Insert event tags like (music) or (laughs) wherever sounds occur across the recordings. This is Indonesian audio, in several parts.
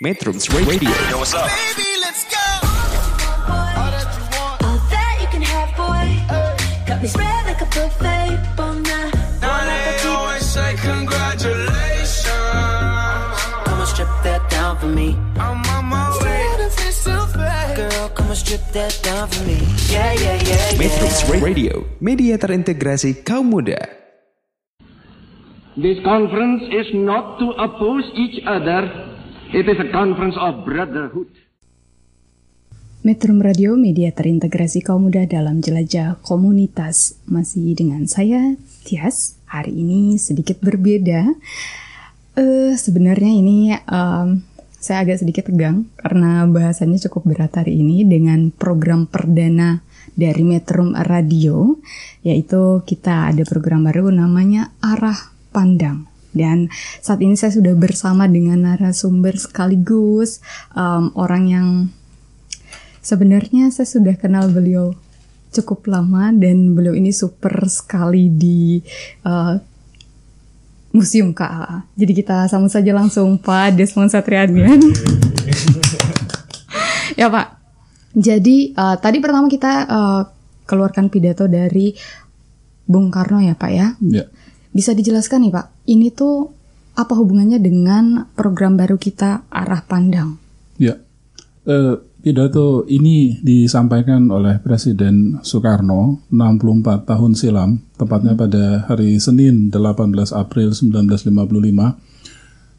Metrums Radio. Yo, what's up? Baby, let's go. All that you can have, boy. Got me spread like a buffet all night. Now they always say congratulations. Come and strip that down for me. I'm on my way. Girl, come and strip that down for me. Yeah, yeah, yeah, Metrums yeah. Radio, media terintegrasi kaum muda. This conference is not to oppose each other. It is a conference of brotherhood. Metro Radio, media terintegrasi kaum muda dalam jelajah komunitas. Masih dengan saya, Tias. Hari ini sedikit berbeda. Eh, sebenarnya ini em, saya agak sedikit tegang karena bahasannya cukup berat hari ini dengan program perdana dari Metro Radio, yaitu kita ada program baru namanya Arah Pandang. Dan saat ini saya sudah bersama dengan narasumber sekaligus em, orang yang Sebenarnya saya sudah kenal beliau cukup lama dan beliau ini super sekali di uh, Museum KA. Jadi kita sambut saja langsung Pak Desmond Satriadian. (laughs) ya Pak. Jadi uh, tadi pertama kita uh, keluarkan pidato dari Bung Karno ya Pak ya. Ya, Bisa dijelaskan nih Pak, ini tuh apa hubungannya dengan program baru kita Arah Pandang? ya. Eh, pidato ini disampaikan oleh Presiden Soekarno 64 tahun silam, tepatnya pada hari Senin 18 April 1955,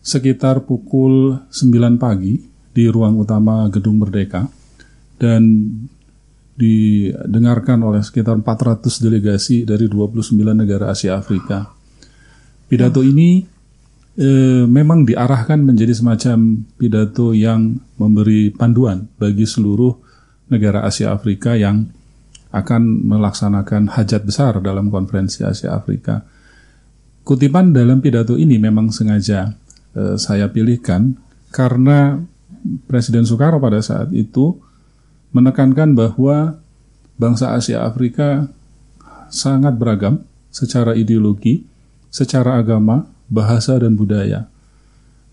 sekitar pukul 9 pagi di ruang utama Gedung Merdeka, dan didengarkan oleh sekitar 400 delegasi dari 29 negara Asia Afrika. Pidato ini eh, memang diarahkan menjadi semacam pidato yang memberi panduan bagi seluruh negara Asia Afrika yang akan melaksanakan hajat besar dalam konferensi Asia Afrika. Kutipan dalam pidato ini memang sengaja eh, saya pilihkan karena Presiden Soekarno pada saat itu menekankan bahwa bangsa Asia Afrika sangat beragam secara ideologi, secara agama, bahasa dan budaya.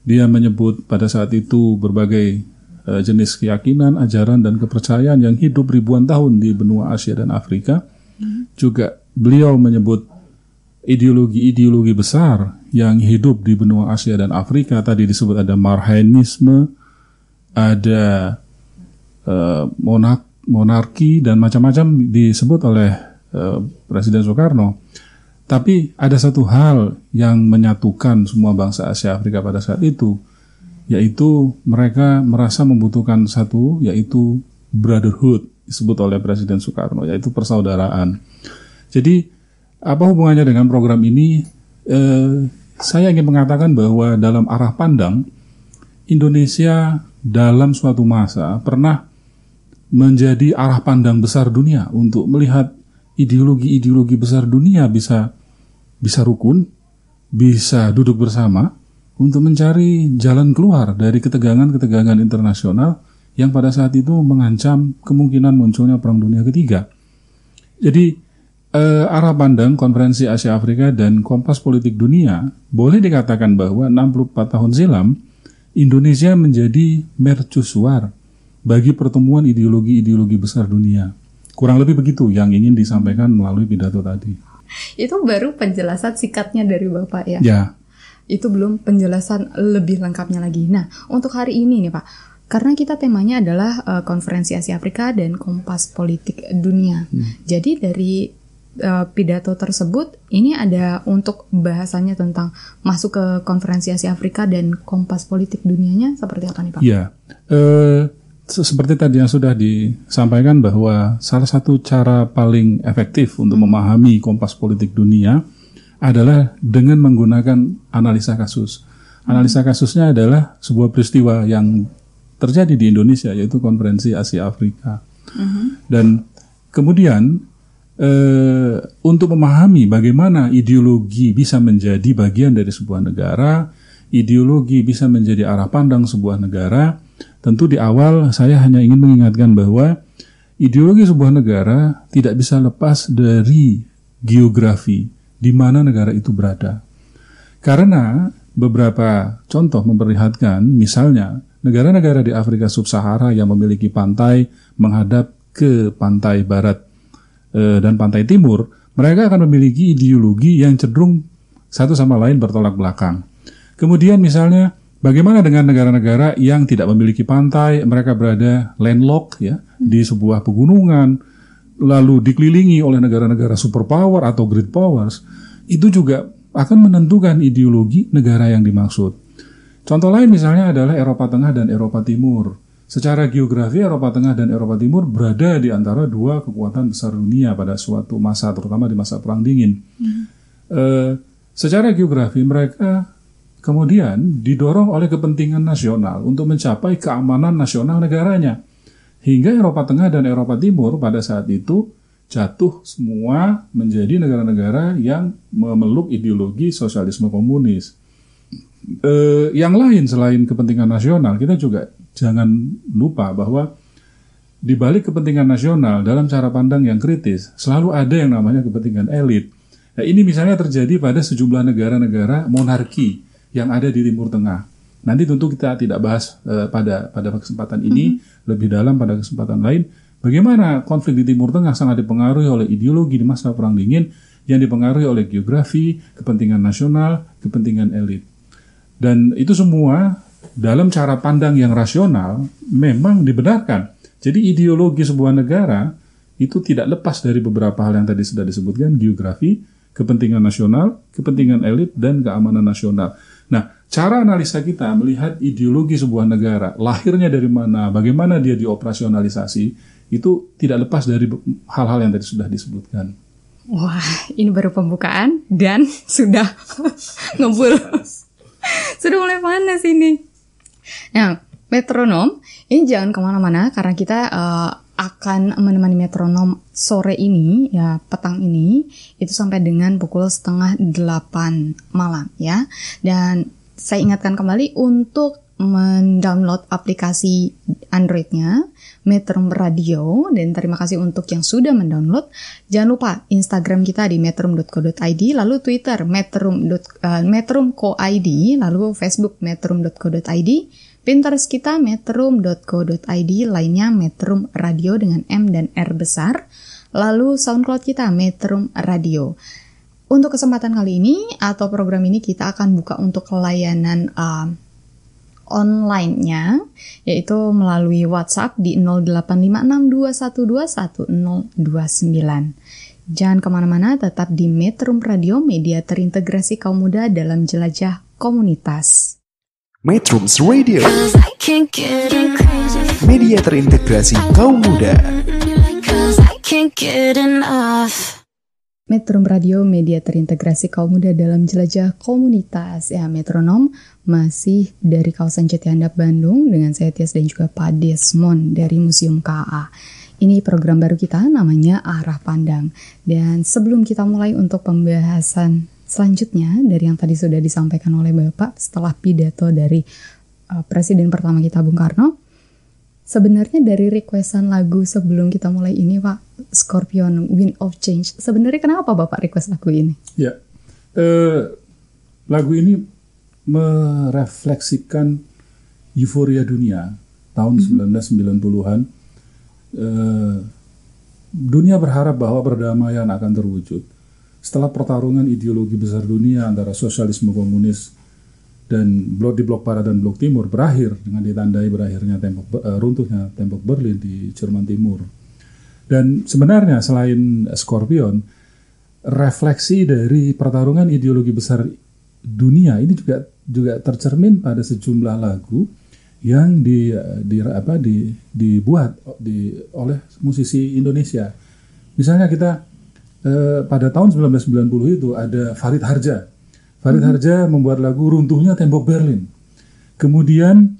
Dia menyebut pada saat itu berbagai eh, jenis keyakinan, ajaran dan kepercayaan yang hidup ribuan tahun di benua Asia dan Afrika. Juga beliau menyebut ideologi-ideologi besar yang hidup di benua Asia dan Afrika. Tadi disebut ada Marhaenisme, ada monak monarki dan macam-macam disebut oleh eh, Presiden Soekarno. Tapi ada satu hal yang menyatukan semua bangsa Asia Afrika pada saat itu, yaitu mereka merasa membutuhkan satu, yaitu brotherhood disebut oleh Presiden Soekarno, yaitu persaudaraan. Jadi apa hubungannya dengan program ini? Eh, saya ingin mengatakan bahwa dalam arah pandang Indonesia dalam suatu masa pernah menjadi arah pandang besar dunia untuk melihat ideologi-ideologi besar dunia bisa bisa rukun, bisa duduk bersama untuk mencari jalan keluar dari ketegangan-ketegangan internasional yang pada saat itu mengancam kemungkinan munculnya perang dunia ketiga. Jadi eh, arah pandang konferensi Asia Afrika dan Kompas Politik Dunia boleh dikatakan bahwa 64 tahun silam Indonesia menjadi mercusuar bagi pertemuan ideologi-ideologi besar dunia. Kurang lebih begitu yang ingin disampaikan melalui pidato tadi. (laughs) Itu baru penjelasan sikatnya dari Bapak ya. Ya, Itu belum penjelasan lebih lengkapnya lagi. Nah, untuk hari ini nih Pak, karena kita temanya adalah eh, konferensi Asia Afrika dan Kompas Politik Dunia. Jadi dari eh, pidato tersebut ini ada untuk bahasannya tentang masuk ke konferensi Asia Afrika dan Kompas Politik Dunianya seperti apa nih Pak? Ya, se- seperti tadi yang sudah disampaikan bahwa salah satu cara paling efektif untuk memahami kompas politik dunia adalah dengan menggunakan analisa kasus. Analisa kasusnya adalah sebuah peristiwa yang terjadi di Indonesia yaitu konferensi Asia Afrika. Dan kemudian eh, untuk memahami bagaimana ideologi bisa menjadi bagian dari sebuah negara, ideologi bisa menjadi arah pandang sebuah negara, tentu di awal saya hanya ingin mengingatkan bahwa ideologi sebuah negara tidak bisa lepas dari geografi di mana negara itu berada. Karena beberapa contoh memperlihatkan, misalnya negara-negara di Afrika Sub-Sahara yang memiliki pantai menghadap ke pantai barat eh, dan pantai timur, mereka akan memiliki ideologi yang cenderung satu sama lain bertolak belakang. Kemudian misalnya bagaimana dengan negara-negara yang tidak memiliki pantai, mereka berada landlocked ya di sebuah pegunungan, lalu dikelilingi oleh negara-negara superpower atau great powers, itu juga akan menentukan ideologi negara yang dimaksud. Contoh lain misalnya adalah Eropa Tengah dan Eropa Timur. Secara geografi Eropa Tengah dan Eropa Timur berada di antara dua kekuatan besar dunia pada suatu masa, terutama di masa Perang Dingin. Eh, secara geografi mereka kemudian didorong oleh kepentingan nasional untuk mencapai keamanan nasional negaranya. Hingga Eropa Tengah dan Eropa Timur pada saat itu jatuh semua menjadi negara-negara yang memeluk ideologi sosialisme komunis. Eh, yang lain selain kepentingan nasional, kita juga jangan lupa bahwa di balik kepentingan nasional dalam cara pandang yang kritis selalu ada yang namanya kepentingan elit. Nah, ini misalnya terjadi pada sejumlah negara-negara monarki yang ada di Timur Tengah. Nanti tentu kita tidak bahas eh, pada pada kesempatan ini lebih dalam pada kesempatan lain bagaimana konflik di Timur Tengah sangat dipengaruhi oleh ideologi di masa Perang Dingin yang dipengaruhi oleh geografi, kepentingan nasional, kepentingan elit. Dan itu semua dalam cara pandang yang rasional memang dibenarkan. Jadi ideologi sebuah negara itu tidak lepas dari beberapa hal yang tadi sudah disebutkan, geografi, kepentingan nasional, kepentingan elit, dan keamanan nasional. Nah, cara analisa kita melihat ideologi sebuah negara, lahirnya dari mana, bagaimana dia dioperasionalisasi, itu tidak lepas dari hal-hal yang tadi sudah disebutkan. Wah, ini baru pembukaan dan (laughs) sudah ngebul. sudah mulai panas ini. Nah, metronom ini jangan ke mana-mana karena kita eh, akan menemani metronom sore ini ya petang ini itu sampai dengan pukul setengah delapan malam ya dan saya ingatkan kembali untuk mendownload aplikasi Androidnya Metrum Radio dan terima kasih untuk yang sudah mendownload. Jangan lupa Instagram kita di metrum.co.id, lalu Twitter metrum. Uh, metrum.co.id, lalu Facebook metrum.co.id, Pinterest kita metrum.co.id, lainnya Metrum Radio dengan M dan R besar, lalu SoundCloud kita Metrum Radio. Untuk kesempatan kali ini atau program ini kita akan buka untuk layanan uh, online-nya yaitu melalui WhatsApp di 085621211029. Jangan ke mana-mana, tetap di Metrum Radio, media terintegrasi kaum muda dalam jelajah komunitas. Metrums Radio, Cause I can't get enough. media terintegrasi kaum muda. Cause I can't get enough. Metrum Radio, media terintegrasi kaum muda dalam jelajah komunitas. Ya, metronom masih dari kawasan Jati Handap Bandung dengan saya Tias dan juga Pak Desmond dari Museum KA. Ini program baru kita namanya Arah Pandang. Dan sebelum kita mulai untuk pembahasan selanjutnya dari yang tadi sudah disampaikan oleh Bapak setelah pidato dari uh, Presiden pertama kita Bung Karno, Sebenarnya dari requestan lagu sebelum kita mulai ini Pak, Scorpion Wind of Change. Sebenarnya kenapa Bapak request lagu ini? Ya, eh, lagu ini merefleksikan euforia dunia tahun 1990-an. Eh, dunia berharap bahwa perdamaian akan terwujud. Setelah pertarungan ideologi besar dunia antara sosialisme komunis dan blok di blok barat dan blok timur berakhir dengan ditandai berakhirnya tembok eh, runtuhnya tembok Berlin di Jerman Timur. Dan sebenarnya selain Scorpion, refleksi dari pertarungan ideologi besar dunia ini juga juga tercermin pada sejumlah lagu yang di, di apa di dibuat di oleh musisi Indonesia. Misalnya kita eh, pada tahun 1990 itu ada Farid Harja. Farid Harja membuat lagu Runtuhnya Tembok Berlin. Kemudian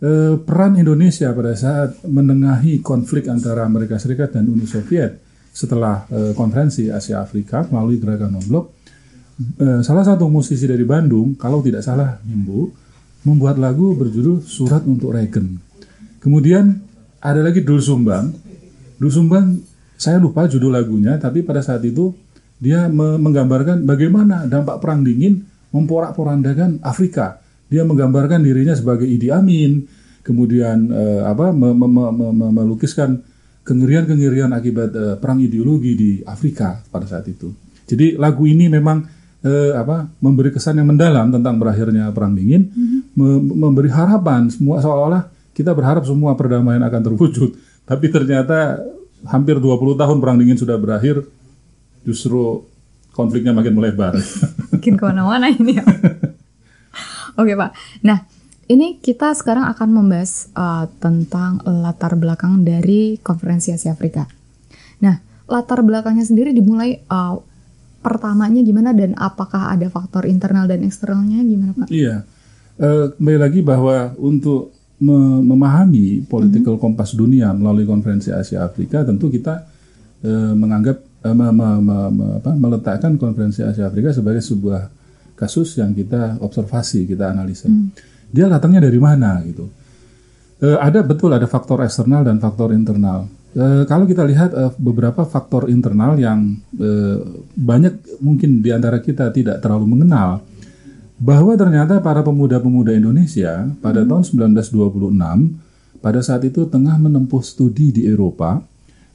eh, peran Indonesia pada saat menengahi konflik antara Amerika Serikat dan Uni Soviet setelah eh, konferensi Asia Afrika melalui gerakan non-blok. Eh, salah satu musisi dari Bandung, kalau tidak salah Mimbu, membuat lagu berjudul Surat untuk Regen. Kemudian ada lagi Dul Sumbang. Dul Sumbang saya lupa judul lagunya, tapi pada saat itu dia me- menggambarkan bagaimana dampak perang dingin memporak-porandakan Afrika. Dia menggambarkan dirinya sebagai Idi Amin, kemudian eh, apa me- me- me- me- me- melukiskan kengerian-kengerian akibat eh, perang ideologi di Afrika pada saat itu. Jadi lagu ini memang eh, apa memberi kesan yang mendalam tentang berakhirnya perang dingin, me- memberi harapan semua seolah-olah kita berharap semua perdamaian akan terwujud. Tapi ternyata hampir 20 tahun perang dingin sudah berakhir, justru konfliknya makin melebar. (laughs) Makin ke mana-mana ini ya. (laughs) Oke Pak. Nah, ini kita sekarang akan membahas uh, tentang latar belakang dari konferensi Asia Afrika. Nah, latar belakangnya sendiri dimulai uh, pertamanya gimana dan apakah ada faktor internal dan eksternalnya gimana Pak? Iya, Eh, kembali lagi bahwa untuk memahami political kompas dunia melalui konferensi Asia Afrika, tentu kita eh, menganggap eh, me- me- me- me- apa, meletakkan konferensi Asia Afrika sebagai sebuah kasus yang kita observasi, kita analisa. Dia datangnya dari mana gitu? Eh, ada betul ada faktor eksternal dan faktor internal. Eh, kalau kita lihat eh, beberapa faktor internal yang eh, banyak mungkin di antara kita tidak terlalu mengenal, bahwa ternyata para pemuda-pemuda Indonesia pada tahun 1926 pada saat itu tengah menempuh studi di Eropa.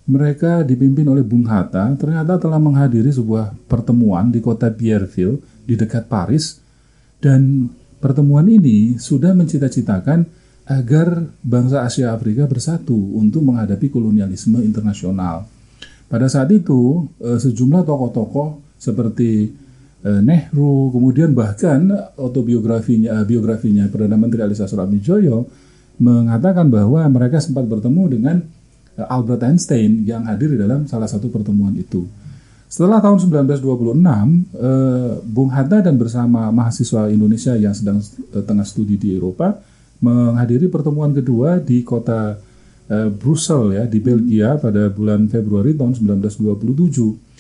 Mereka dipimpin oleh Bung Hatta, ternyata telah menghadiri sebuah pertemuan di kota Pierreville di dekat Paris dan pertemuan ini sudah mencita-citakan agar bangsa Asia Afrika bersatu untuk menghadapi kolonialisme internasional. Pada saat itu, eh, sejumlah tokoh-tokoh seperti Nehru, kemudian bahkan autobiografinya eh, biografinya Perdana Menteri Ali Sastroamidjojo mengatakan bahwa mereka sempat bertemu dengan eh, Albert Einstein yang hadir di dalam salah satu pertemuan itu. Setelah tahun 1926, eh, Bung Hatta dan bersama mahasiswa Indonesia yang sedang eh, tengah studi di Eropa menghadiri pertemuan kedua di kota eh, Brussel ya di Belgia pada bulan Februari tahun 1927.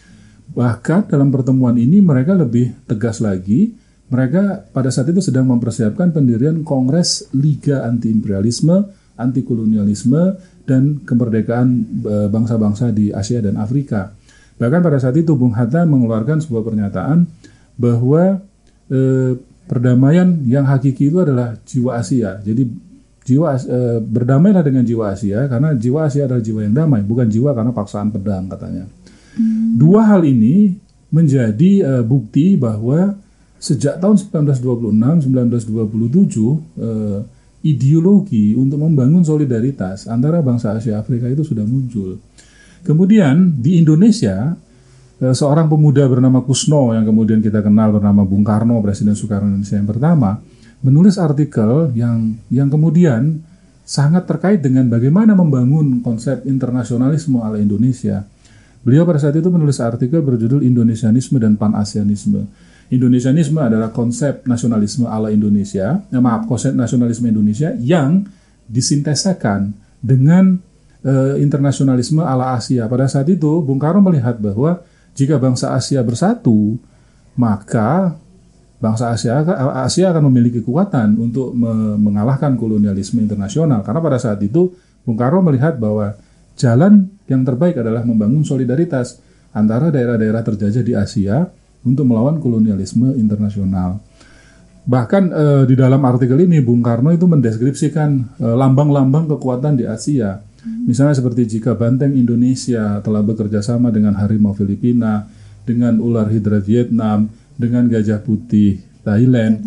Bahkan dalam pertemuan ini mereka lebih tegas lagi. Mereka pada saat itu sedang mempersiapkan pendirian Kongres Liga Anti-Imperialisme, Anti-Kolonialisme, dan Kemerdekaan eh, Bangsa-Bangsa di Asia dan Afrika. Bahkan pada saat itu Bung Hatta mengeluarkan sebuah pernyataan bahwa eh, perdamaian yang hakiki itu adalah jiwa Asia. Jadi jiwa eh, berdamailah dengan jiwa Asia karena jiwa Asia adalah jiwa yang damai, bukan jiwa karena paksaan pedang katanya. Dua hal ini menjadi eh, bukti bahwa sejak tahun 1926, 1927 eh, ideologi untuk membangun solidaritas antara bangsa Asia Afrika itu sudah muncul. Kemudian di Indonesia eh, seorang pemuda bernama Kusno yang kemudian kita kenal bernama Bung Karno, Presiden Soekarno Indonesia yang pertama, menulis artikel yang yang kemudian sangat terkait dengan bagaimana membangun konsep internasionalisme ala Indonesia. Beliau pada saat itu menulis artikel berjudul Indonesianisme dan Pan-Asianisme. Indonesianisme adalah konsep nasionalisme ala Indonesia, eh, maaf, konsep nasionalisme Indonesia yang disintesakan dengan eh, internasionalisme ala Asia. Pada saat itu, Bung Karno melihat bahwa jika bangsa Asia bersatu, maka bangsa Asia Asia akan memiliki kekuatan untuk me- mengalahkan kolonialisme internasional. Karena pada saat itu, Bung Karno melihat bahwa jalan yang terbaik adalah membangun solidaritas antara daerah-daerah terjajah di Asia untuk melawan kolonialisme internasional. Bahkan eh, di dalam artikel ini Bung Karno itu mendeskripsikan eh, lambang-lambang kekuatan di Asia. Misalnya seperti jika banteng Indonesia telah bekerja sama dengan harimau Filipina, dengan ular hidra Vietnam, dengan gajah putih Thailand,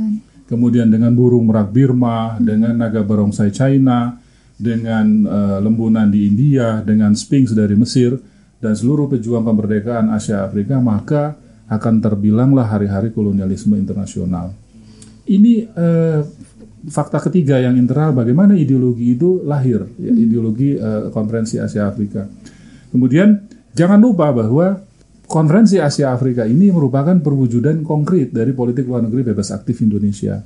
kemudian dengan burung merak Birma, dengan naga barongsai China, dengan eh, lembunan di India, dengan Sphinx dari Mesir, dan seluruh pejuang kemerdekaan Asia Afrika, maka akan terbilanglah hari-hari kolonialisme internasional. Ini eh, fakta ketiga yang internal bagaimana ideologi itu lahir, ya, ideologi eh, konferensi Asia Afrika. Kemudian jangan lupa bahwa konferensi Asia Afrika ini merupakan perwujudan konkret dari politik luar negeri bebas aktif Indonesia.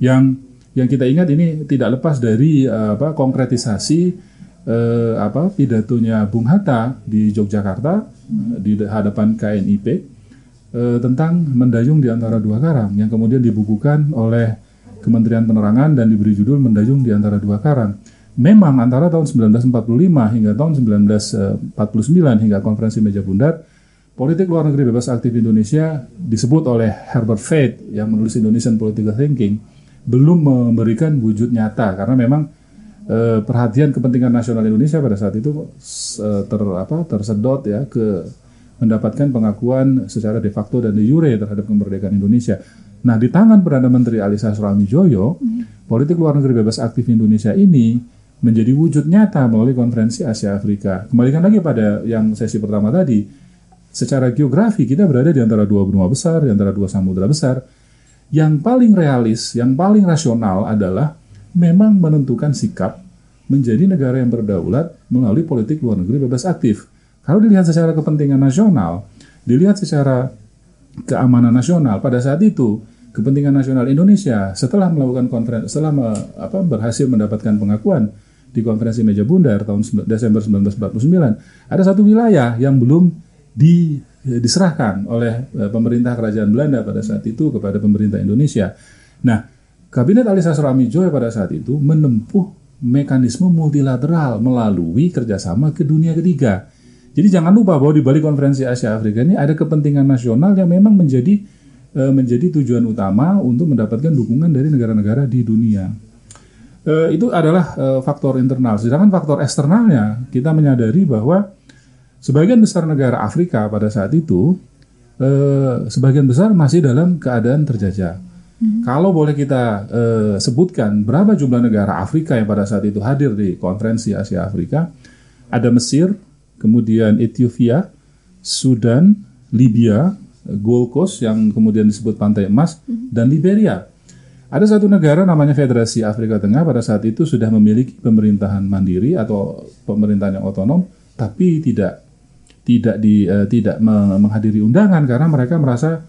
Yang yang kita ingat ini tidak lepas dari eh, apa konkretisasi eh, apa pidatonya Bung Hatta di Yogyakarta di hadapan KNIP eh, tentang mendayung di antara dua karang yang kemudian dibukukan oleh Kementerian Penerangan dan diberi judul Mendayung di antara dua karang. Memang antara tahun 1945 hingga tahun 1949 hingga konferensi meja bundar, politik luar negeri bebas aktif Indonesia disebut oleh Herbert Fate yang menulis Indonesian Political Thinking belum memberikan wujud nyata karena memang eh, perhatian kepentingan nasional Indonesia pada saat itu eh, ter apa tersedot ya ke mendapatkan pengakuan secara de facto dan de jure terhadap kemerdekaan Indonesia. Nah, di tangan Perdana Menteri Alisa Suramijoyo, politik luar negeri bebas aktif Indonesia ini menjadi wujud nyata melalui konferensi Asia Afrika. Kembalikan lagi pada yang sesi pertama tadi, secara geografi kita berada di antara dua benua besar, di antara dua samudera besar. Yang paling realis, yang paling rasional adalah memang menentukan sikap menjadi negara yang berdaulat melalui politik luar negeri bebas aktif. Kalau dilihat secara kepentingan nasional, dilihat secara keamanan nasional pada saat itu kepentingan nasional Indonesia setelah melakukan konferensi setelah me- apa, berhasil mendapatkan pengakuan di konferensi meja bundar tahun Desember 1949 ada satu wilayah yang belum di- diserahkan oleh eh, pemerintah kerajaan Belanda pada saat itu kepada pemerintah Indonesia. Nah, kabinet Alisa Suramijoyo pada saat itu menempuh mekanisme multilateral melalui kerjasama ke dunia ketiga. Jadi jangan lupa bahwa di balik konferensi Asia Afrika ini ada kepentingan nasional yang memang menjadi eh, menjadi tujuan utama untuk mendapatkan dukungan dari negara-negara di dunia. Eh, itu adalah eh, faktor internal. Sedangkan faktor eksternalnya kita menyadari bahwa sebagian besar negara Afrika pada saat itu eh, sebagian besar masih dalam keadaan terjajah. Kalau boleh kita eh, sebutkan berapa jumlah negara Afrika yang pada saat itu hadir di konferensi Asia Afrika, ada Mesir, kemudian Ethiopia, Sudan, Libya, Gold Coast yang kemudian disebut Pantai Emas, dan Liberia. Ada satu negara namanya Federasi Afrika Tengah pada saat itu sudah memiliki pemerintahan mandiri atau pemerintahan yang otonom, tapi tidak tidak di eh, tidak me- menghadiri undangan karena mereka merasa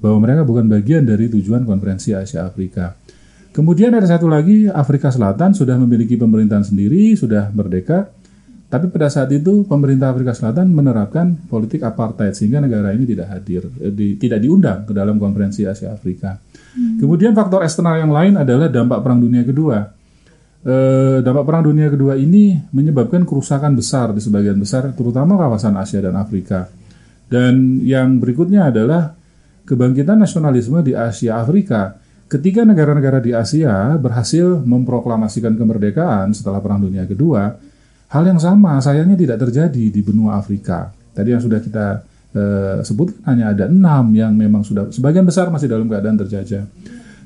bahwa mereka bukan bagian dari tujuan konferensi Asia Afrika. Kemudian ada satu lagi Afrika Selatan sudah memiliki pemerintahan sendiri, sudah merdeka, tapi pada saat itu pemerintah Afrika Selatan menerapkan politik apartheid sehingga negara ini tidak hadir, eh, di- tidak diundang ke dalam konferensi Asia Afrika. Kemudian faktor eksternal yang lain adalah dampak Perang Dunia Kedua. Eh, dampak Perang Dunia Kedua ini menyebabkan kerusakan besar di sebagian besar, terutama kawasan Asia dan Afrika. Dan yang berikutnya adalah kebangkitan nasionalisme di Asia Afrika. Ketika negara-negara di Asia berhasil memproklamasikan kemerdekaan setelah Perang Dunia Kedua, hal yang sama sayangnya tidak terjadi di benua Afrika. Tadi yang sudah kita eh, sebutkan hanya ada enam yang memang sudah sebagian besar masih dalam keadaan terjajah.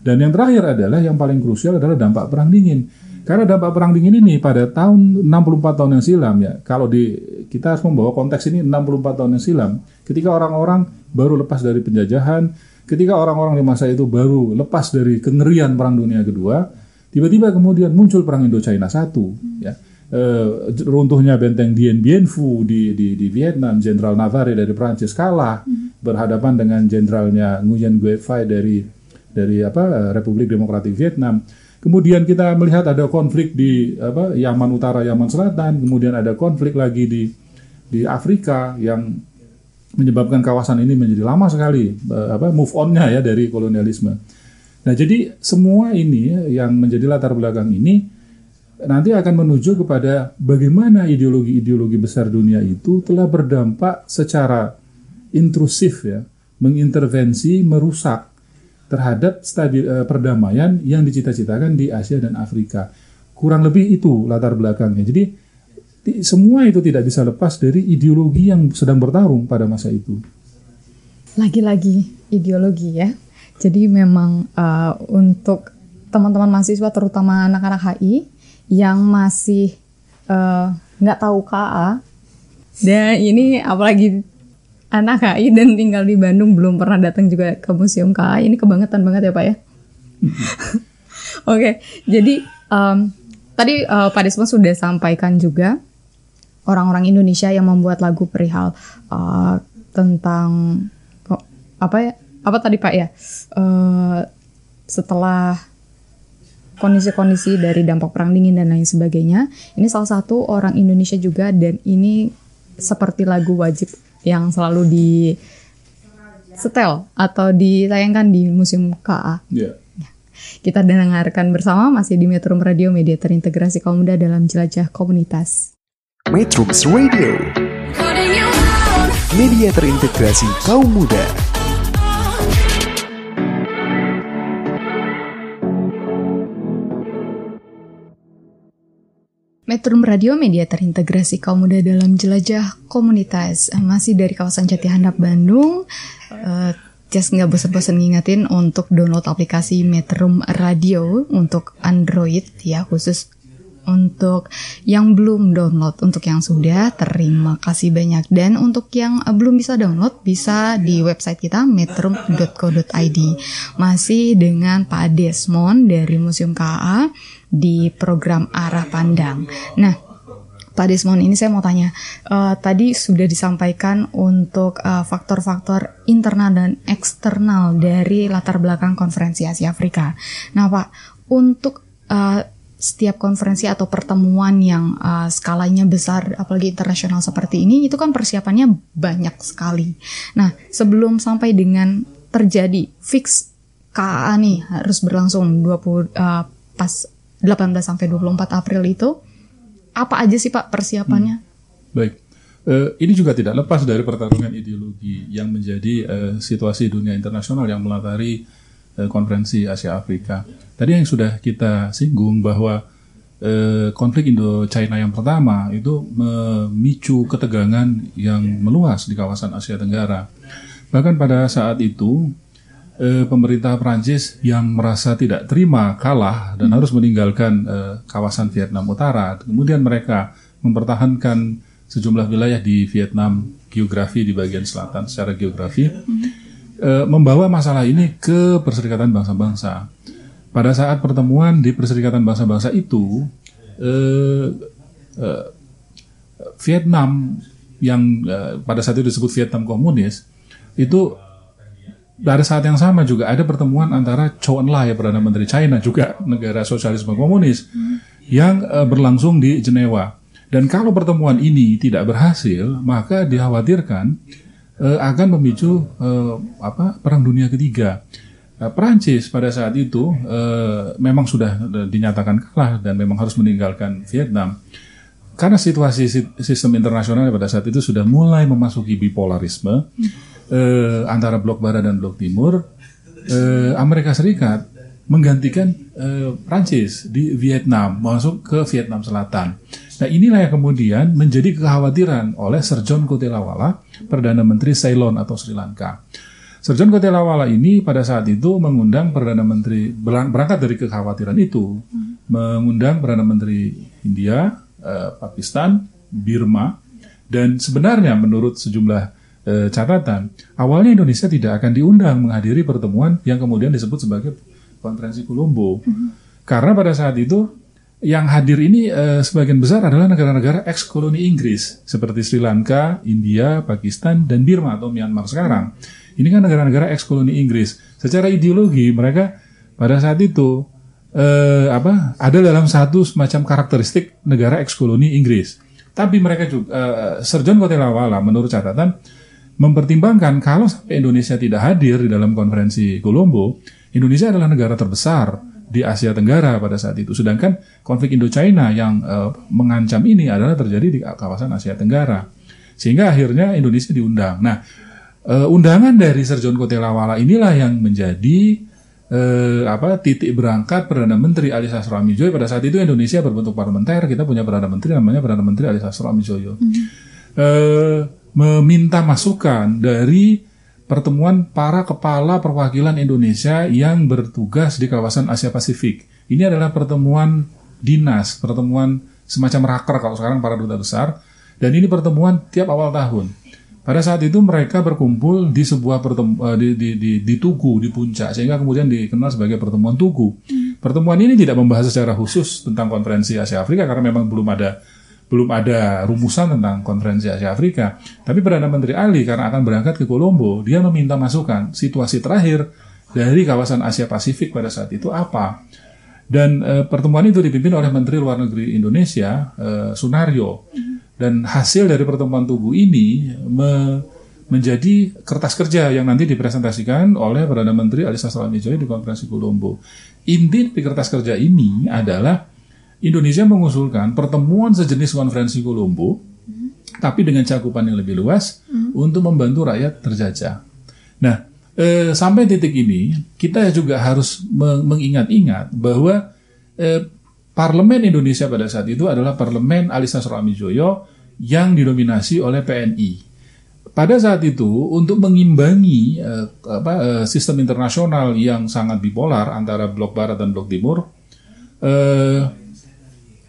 Dan yang terakhir adalah yang paling krusial adalah dampak perang dingin. Karena dampak perang dingin ini pada tahun 64 tahun yang silam ya, kalau di kita harus membawa konteks ini 64 tahun yang silam, ketika orang-orang baru lepas dari penjajahan, ketika orang-orang di masa itu baru lepas dari kengerian perang dunia kedua, tiba-tiba kemudian muncul perang Indochina satu ya. Eh, runtuhnya benteng Dien Bien Phu di, di, di Vietnam, Jenderal Navarre dari Prancis kalah berhadapan dengan jenderalnya Nguyen Gue Phai dari dari apa Republik Demokratik Vietnam. Kemudian kita melihat ada konflik di apa Yaman Utara, Yaman Selatan, kemudian ada konflik lagi di di Afrika yang menyebabkan kawasan ini menjadi lama sekali eh, apa move on-nya ya dari kolonialisme. Nah, jadi semua ini yang menjadi latar belakang ini nanti akan menuju kepada bagaimana ideologi-ideologi besar dunia itu telah berdampak secara intrusif ya, mengintervensi, merusak terhadap stabil, eh, perdamaian yang dicita-citakan di Asia dan Afrika. Kurang lebih itu latar belakangnya. Jadi semua itu tidak bisa lepas dari ideologi yang sedang bertarung pada masa itu. Lagi-lagi ideologi ya. Jadi memang uh, untuk teman-teman mahasiswa terutama anak-anak HI yang masih uh, nggak tahu KA dan ini apalagi anak HI dan tinggal di Bandung belum pernah datang juga ke museum KA ini kebangetan banget ya Pak ya. (laughs) Oke, jadi um, tadi uh, Pak Desmond sudah sampaikan juga orang-orang Indonesia yang membuat lagu perihal uh, tentang kok apa ya? Apa tadi Pak ya? Eh, setelah kondisi-kondisi dari dampak perang dingin dan lain sebagainya ini salah satu orang Indonesia juga dan ini seperti lagu wajib yang selalu di setel atau ditayangkan di museum KA Ya. kita dengarkan bersama masih di Metro Radio Media Terintegrasi Kaum Muda dalam Jelajah Komunitas. Metrums Radio. Media terintegrasi kaum muda Metro Radio Media terintegrasi kaum muda dalam jelajah komunitas Eh, masih dari kawasan Jati Handap Bandung. Eh, just nggak bosan-bosan ngingetin untuk download aplikasi Metro Radio untuk Android ya khusus untuk yang belum download, untuk yang sudah terima kasih banyak. Dan untuk yang belum bisa download bisa di website kita metro.co.id masih dengan Pak Desmond dari Museum KA di program Arah Pandang. Nah, Pak Desmond, ini saya mau tanya. Eh, tadi sudah disampaikan untuk eh, faktor-faktor internal dan eksternal dari latar belakang konferensi Asia Afrika. Nah, Pak, untuk eh, setiap konferensi atau pertemuan yang eh, skalanya besar, apalagi internasional seperti ini, itu kan persiapannya banyak sekali. Nah, sebelum sampai dengan terjadi fix KAA nih harus berlangsung 20 eh, pas 18 sampai 24 April itu apa aja sih Pak persiapannya? Baik, Eh, ini juga tidak lepas dari pertarungan ideologi yang menjadi eh, situasi dunia internasional yang melatari eh, konferensi Asia Afrika. Tadi yang sudah kita singgung bahwa konflik Indo-China yang pertama itu memicu ketegangan yang meluas di kawasan Asia Tenggara. Bahkan pada saat itu eh, pemerintah Prancis yang merasa tidak terima kalah dan harus meninggalkan eh, kawasan Vietnam Utara, kemudian mereka mempertahankan sejumlah wilayah di Vietnam geografi di bagian selatan secara geografi eh, membawa masalah ini ke Perserikatan Bangsa-Bangsa. Pada saat pertemuan di Perserikatan Bangsa-Bangsa itu eh, eh, Vietnam yang eh, pada saat itu disebut Vietnam komunis itu pada saat yang sama juga ada pertemuan antara Chou Enlai perdana menteri China juga negara sosialisme komunis yang eh, berlangsung di Jenewa. Dan kalau pertemuan ini tidak berhasil, maka dikhawatirkan eh, akan memicu eh, apa perang dunia ketiga. Eh, Perancis pada saat itu eh, memang sudah dinyatakan kalah dan memang harus meninggalkan Vietnam. Karena situasi si- sistem internasional pada saat itu sudah mulai memasuki bipolarisme eh, antara blok barat dan blok timur, eh, Amerika Serikat menggantikan eh, Prancis di Vietnam masuk ke Vietnam Selatan. Nah inilah yang kemudian menjadi kekhawatiran oleh Sir John Kotelawala, Perdana Menteri Ceylon atau Sri Lanka. Sir John Kotelawala ini pada saat itu mengundang Perdana Menteri, berang- berangkat dari kekhawatiran itu, mengundang Perdana Menteri India, eh, Pakistan, Birma, dan sebenarnya menurut sejumlah eh, catatan, awalnya Indonesia tidak akan diundang menghadiri pertemuan yang kemudian disebut sebagai konferensi Colombo. Karena pada saat itu yang hadir ini eh, sebagian besar adalah negara-negara eks-koloni Inggris seperti Sri Lanka, India, Pakistan, dan Birma atau Myanmar sekarang. Ini kan negara-negara eks-koloni Inggris. Secara ideologi mereka pada saat itu eh, apa ada dalam satu semacam karakteristik negara eks-koloni Inggris. Tapi mereka juga eh, Sir John Kotelawala menurut catatan mempertimbangkan kalau sampai Indonesia tidak hadir di dalam konferensi Colombo, Indonesia adalah negara terbesar di Asia Tenggara pada saat itu. Sedangkan konflik Indo-China yang eh, mengancam ini adalah terjadi di kawasan Asia Tenggara. Sehingga akhirnya Indonesia diundang. Nah, eh, undangan dari Sir John Kotelawala inilah yang menjadi eh, apa titik berangkat Perdana Menteri Ali Amijoyo pada saat itu Indonesia berbentuk parlementer kita punya Perdana Menteri namanya Perdana Menteri Ali Sastro Amijoyo eh, meminta masukan dari pertemuan para kepala perwakilan Indonesia yang bertugas di kawasan Asia Pasifik. Ini adalah pertemuan dinas pertemuan semacam raker kalau sekarang para duta besar dan ini pertemuan tiap awal tahun. Pada saat itu mereka berkumpul di sebuah pertemuan di, di, di, di Tugu di puncak sehingga kemudian dikenal sebagai pertemuan Tugu. Pertemuan ini tidak membahas secara khusus tentang konferensi Asia Afrika karena memang belum ada belum ada rumusan tentang konferensi Asia Afrika. Tapi Perdana Menteri Ali karena akan berangkat ke Kolombo, dia meminta masukan situasi terakhir dari kawasan Asia Pasifik pada saat itu apa. Dan eh, pertemuan itu dipimpin oleh Menteri Luar Negeri Indonesia, eh, Sunario. Dan hasil dari pertemuan Tugu ini me- menjadi kertas kerja yang nanti dipresentasikan oleh Perdana Menteri Ali Sastro Amijoyo di konferensi Colombo. Inti di kertas kerja ini adalah Indonesia mengusulkan pertemuan sejenis konferensi Colombo, tapi dengan cakupan yang lebih luas untuk membantu rakyat terjajah. Nah, eh, sampai titik ini kita juga harus me- mengingat-ingat bahwa eh, parlemen Indonesia pada saat itu adalah parlemen Ali Sastroamijoyo yang didominasi oleh PNI. Pada saat itu untuk mengimbangi eh, apa, eh, sistem internasional yang sangat bipolar antara blok barat dan blok timur, eh,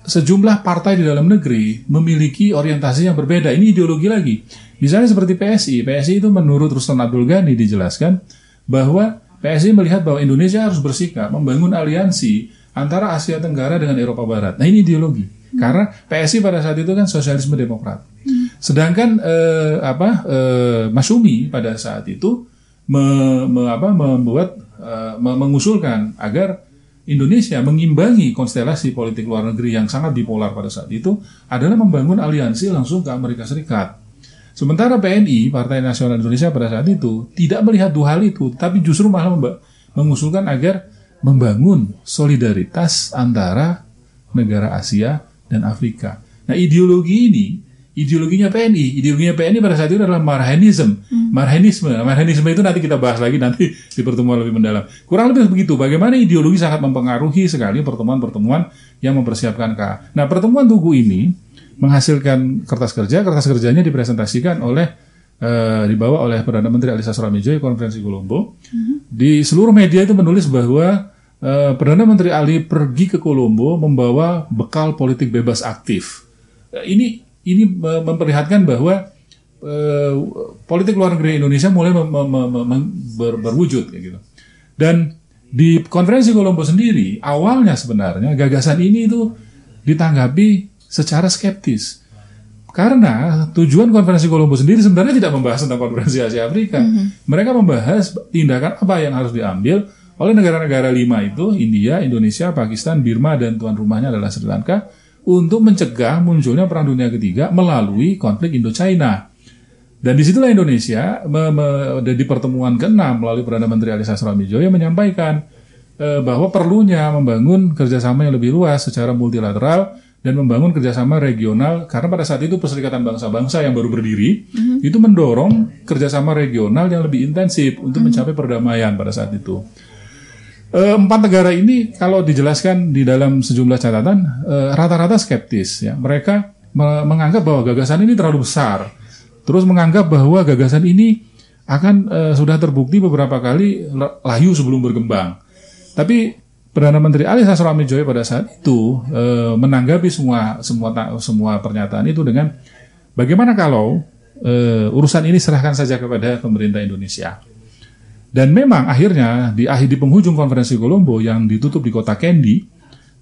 sejumlah partai di dalam negeri memiliki orientasi yang berbeda. Ini ideologi lagi. Misalnya seperti PSI. PSI itu menurut Ruslan Abdul Ghani dijelaskan bahwa PSI melihat bahwa Indonesia harus bersikap membangun aliansi antara Asia Tenggara dengan Eropa Barat. Nah ini ideologi. Karena PSI pada saat itu kan sosialisme demokrat. Sedangkan eh, apa eh, Masumi pada saat itu me- me- apa, membuat eh, me- mengusulkan agar Indonesia mengimbangi konstelasi politik luar negeri yang sangat bipolar pada saat itu adalah membangun aliansi langsung ke Amerika Serikat. Sementara PNI, Partai Nasional Indonesia pada saat itu tidak melihat dua hal itu, tapi justru malah mengusulkan agar membangun solidaritas antara negara Asia dan Afrika. Nah, ideologi ini, ideologinya PNI, ideologinya PNI pada saat itu adalah Marhanism, Marhanisme. Marhanisme itu nanti kita bahas lagi nanti di pertemuan lebih mendalam. Kurang lebih begitu. Bagaimana ideologi sangat mempengaruhi sekali pertemuan-pertemuan yang mempersiapkan KA. Nah, pertemuan Tugu ini menghasilkan kertas kerja. Kertas kerjanya dipresentasikan oleh eh, dibawa oleh Perdana Menteri Alisa Suramijo di konferensi Kolombo. Di seluruh media itu menulis bahwa eh, Perdana Menteri Ali pergi ke Kolombo membawa bekal politik bebas aktif. Eh, ini ini memperlihatkan bahwa eh, politik luar negeri Indonesia mulai mem- mem- mem- mem- ber- berwujud kayak gitu. Dan di konferensi Kolombo sendiri awalnya sebenarnya gagasan ini itu ditanggapi secara skeptis. Karena tujuan konferensi Kolombo sendiri sebenarnya tidak membahas tentang konferensi Asia Afrika. Mereka membahas tindakan apa yang harus diambil oleh negara-negara lima itu, India, Indonesia, Pakistan, Birma, dan tuan rumahnya adalah Sri Lanka, untuk mencegah munculnya Perang Dunia Ketiga melalui konflik Indo-China. Dan di situlah Indonesia me- me- di pertemuan ke-6 melalui Perdana Menteri Ali Sastroamijoyo menyampaikan eh, bahwa perlunya membangun kerjasama yang lebih luas secara multilateral dan membangun kerjasama regional karena pada saat itu Perserikatan Bangsa-Bangsa yang baru berdiri itu mendorong kerjasama regional yang lebih intensif untuk mencapai perdamaian pada saat itu. Eh, empat negara ini kalau dijelaskan di dalam sejumlah catatan eh, rata-rata skeptis ya. Mereka me- menganggap bahwa gagasan ini terlalu besar. Terus menganggap bahwa gagasan ini akan eh, sudah terbukti beberapa kali la- layu sebelum berkembang. Tapi Perdana Menteri Ali Sastroamijoyo pada saat itu menanggapi semua semua semua pernyataan itu dengan bagaimana kalau urusan ini serahkan saja kepada pemerintah Indonesia. Dan memang akhirnya di akhir di penghujung konferensi Kolombo yang ditutup di kota Kandy,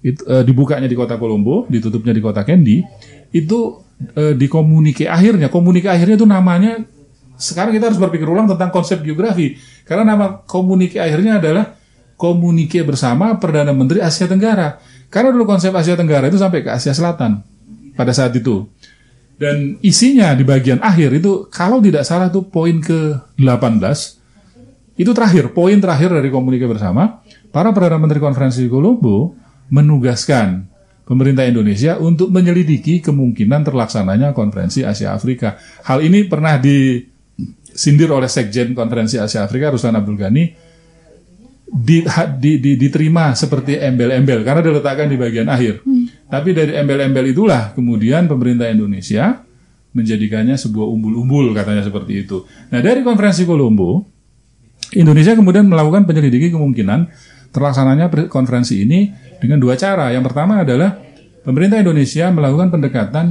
itu, eh, dibukanya di kota Kolombo, ditutupnya di kota Kandy, itu eh, di komunike akhirnya, komunike akhirnya itu namanya sekarang kita harus berpikir ulang tentang konsep geografi karena nama komunike akhirnya adalah komunike bersama Perdana Menteri Asia Tenggara. Karena dulu konsep Asia Tenggara itu sampai ke Asia Selatan pada saat itu. Dan isinya di bagian akhir itu kalau tidak salah itu poin ke-18 itu terakhir, poin terakhir dari komunike bersama, para Perdana Menteri Konferensi Kolombo menugaskan pemerintah Indonesia untuk menyelidiki kemungkinan terlaksananya konferensi Asia Afrika. Hal ini pernah disindir oleh Sekjen Konferensi Asia Afrika Ruslan Abdul Ghani di, di- di- diterima seperti embel-embel karena diletakkan di bagian akhir. Tapi dari embel-embel itulah kemudian pemerintah Indonesia menjadikannya sebuah umbul-umbul katanya seperti itu. Nah dari konferensi Kolombo Indonesia kemudian melakukan penyelidiki kemungkinan terlaksananya konferensi ini dengan dua cara. Yang pertama adalah pemerintah Indonesia melakukan pendekatan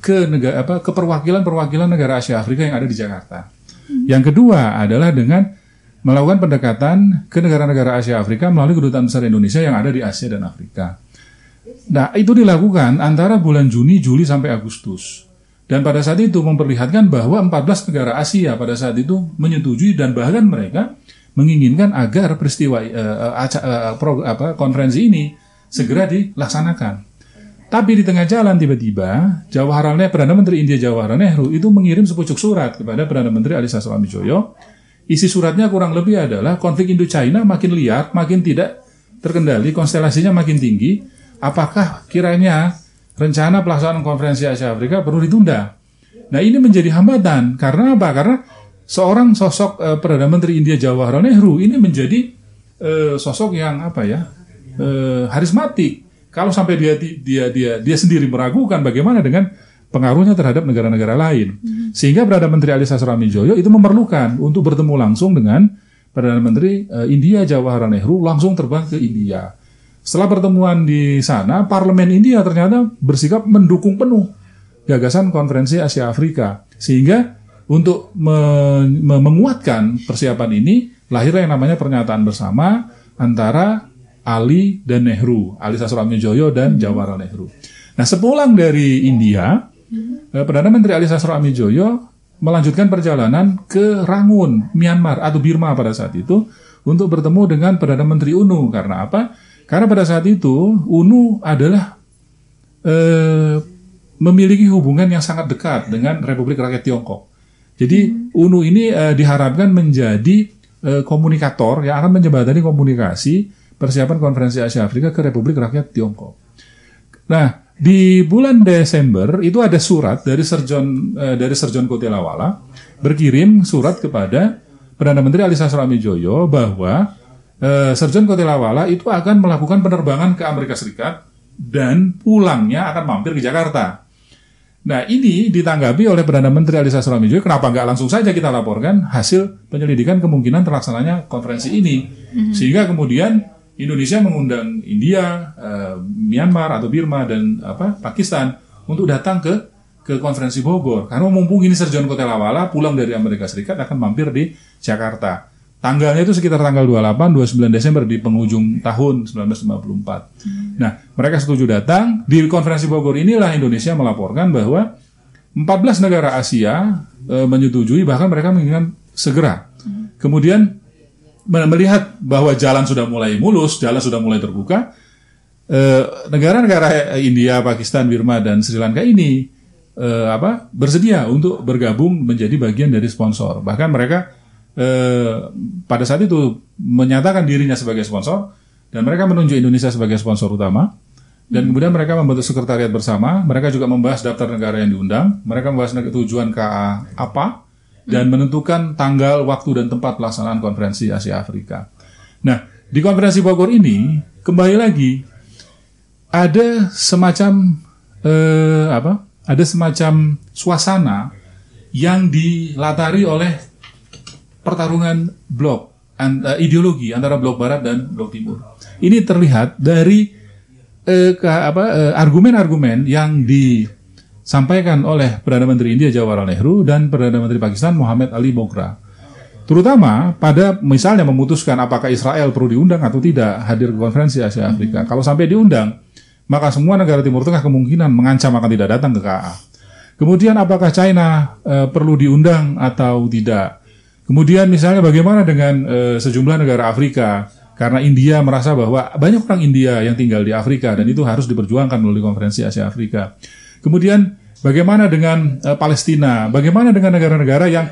ke negara apa ke perwakilan-perwakilan negara Asia Afrika yang ada di Jakarta. Yang kedua adalah dengan melakukan pendekatan ke negara-negara Asia Afrika melalui kedutaan besar Indonesia yang ada di Asia dan Afrika. Nah, itu dilakukan antara bulan Juni, Juli sampai Agustus. Dan pada saat itu memperlihatkan bahwa 14 negara Asia pada saat itu menyetujui dan bahkan mereka menginginkan agar peristiwa aca- eh, pro- apa, konferensi ini segera dilaksanakan. Tapi di tengah jalan tiba-tiba Jawaharlal Nehru, Perdana Menteri India Jawaharlal Nehru itu mengirim sepucuk surat kepada Perdana Menteri Ali Sastroamijoyo. Isi suratnya kurang lebih adalah konflik Indo-China makin liar, makin tidak terkendali, konstelasinya makin tinggi. Apakah kiranya rencana pelaksanaan konferensi Asia Afrika perlu ditunda? Nah ini menjadi hambatan karena apa? Karena seorang sosok eh, Perdana Menteri India Jawaharlal Nehru ini menjadi eh, sosok yang apa ya eh, harismatik kalau sampai dia dia dia dia sendiri meragukan bagaimana dengan pengaruhnya terhadap negara-negara lain. Sehingga Perdana Menteri Ali Sastroamidjojo itu memerlukan untuk bertemu langsung dengan Perdana Menteri eh, India Jawaharlal Nehru langsung terbang ke India. Setelah pertemuan di sana, Parlemen India ternyata bersikap mendukung penuh gagasan konferensi Asia Afrika. Sehingga untuk me- me- menguatkan persiapan ini, lahirlah yang namanya pernyataan bersama antara Ali dan Nehru, Ali Sastroamidjojo dan Jawaharlal Nehru. Nah, sepulang dari India, eh, Perdana Menteri Ali Sastroamidjojo melanjutkan perjalanan ke Rangun, Myanmar atau Birma pada saat itu untuk bertemu dengan Perdana Menteri UNU. Karena apa? Karena pada saat itu UNU adalah eh, memiliki hubungan yang sangat dekat dengan Republik Rakyat Tiongkok. Jadi UNU ini eh, diharapkan menjadi eh, komunikator yang akan menjembatani komunikasi persiapan konferensi Asia Afrika ke Republik Rakyat Tiongkok. Nah, di bulan Desember itu ada surat dari Serjon eh, dari Serjon Kotelawala berkirim surat kepada Perdana Menteri Ali Sastroamidjojo bahwa eh, Serjon Kotelawala itu akan melakukan penerbangan ke Amerika Serikat dan pulangnya akan mampir ke Jakarta. Nah ini ditanggapi oleh Perdana Menteri Ali Sastroamidjojo, kenapa nggak langsung saja kita laporkan hasil penyelidikan kemungkinan terlaksananya konferensi ini, sehingga kemudian Indonesia mengundang India, eh, Myanmar atau Birma dan apa Pakistan untuk datang ke ke konferensi Bogor karena mumpung ini Serjon Kotelawala pulang dari Amerika Serikat akan mampir di Jakarta. Tanggalnya itu sekitar tanggal 28 29 Desember di penghujung tahun 1954. Nah, mereka setuju datang di konferensi Bogor inilah Indonesia melaporkan bahwa 14 negara Asia eh, menyetujui bahkan mereka menginginkan segera. Kemudian me- melihat bahwa jalan sudah mulai mulus, jalan sudah mulai terbuka, eh, negara-negara India, Pakistan, Birma dan Sri Lanka ini eh, apa bersedia untuk bergabung menjadi bagian dari sponsor. Bahkan mereka eh, pada saat itu menyatakan dirinya sebagai sponsor dan mereka menunjuk Indonesia sebagai sponsor utama. Dan kemudian mereka membentuk sekretariat bersama. Mereka juga membahas daftar negara yang diundang. Mereka membahas tujuan KA apa dan menentukan tanggal, waktu, dan tempat pelaksanaan konferensi Asia Afrika. Nah, di konferensi Bogor ini kembali lagi ada semacam eh, apa? Ada semacam suasana yang dilatari oleh pertarungan blok an- eh, ideologi antara blok barat dan blok timur. Ini terlihat dari eh, ke- apa, eh, argumen-argumen yang disampaikan oleh Perdana Menteri India Jawaharlal Nehru dan Perdana Menteri Pakistan Muhammad Ali Mogra. Terutama pada misalnya memutuskan apakah Israel perlu diundang atau tidak hadir ke konferensi Asia Afrika. Kalau sampai diundang, maka semua negara Timur Tengah kemungkinan mengancam akan tidak datang ke KA. Kemudian apakah China eh, perlu diundang atau tidak? Kemudian misalnya bagaimana dengan eh, sejumlah negara Afrika? Karena India merasa bahwa banyak orang India yang tinggal di Afrika dan itu harus diperjuangkan melalui konferensi Asia Afrika. Kemudian bagaimana dengan eh, Palestina? Bagaimana dengan negara-negara yang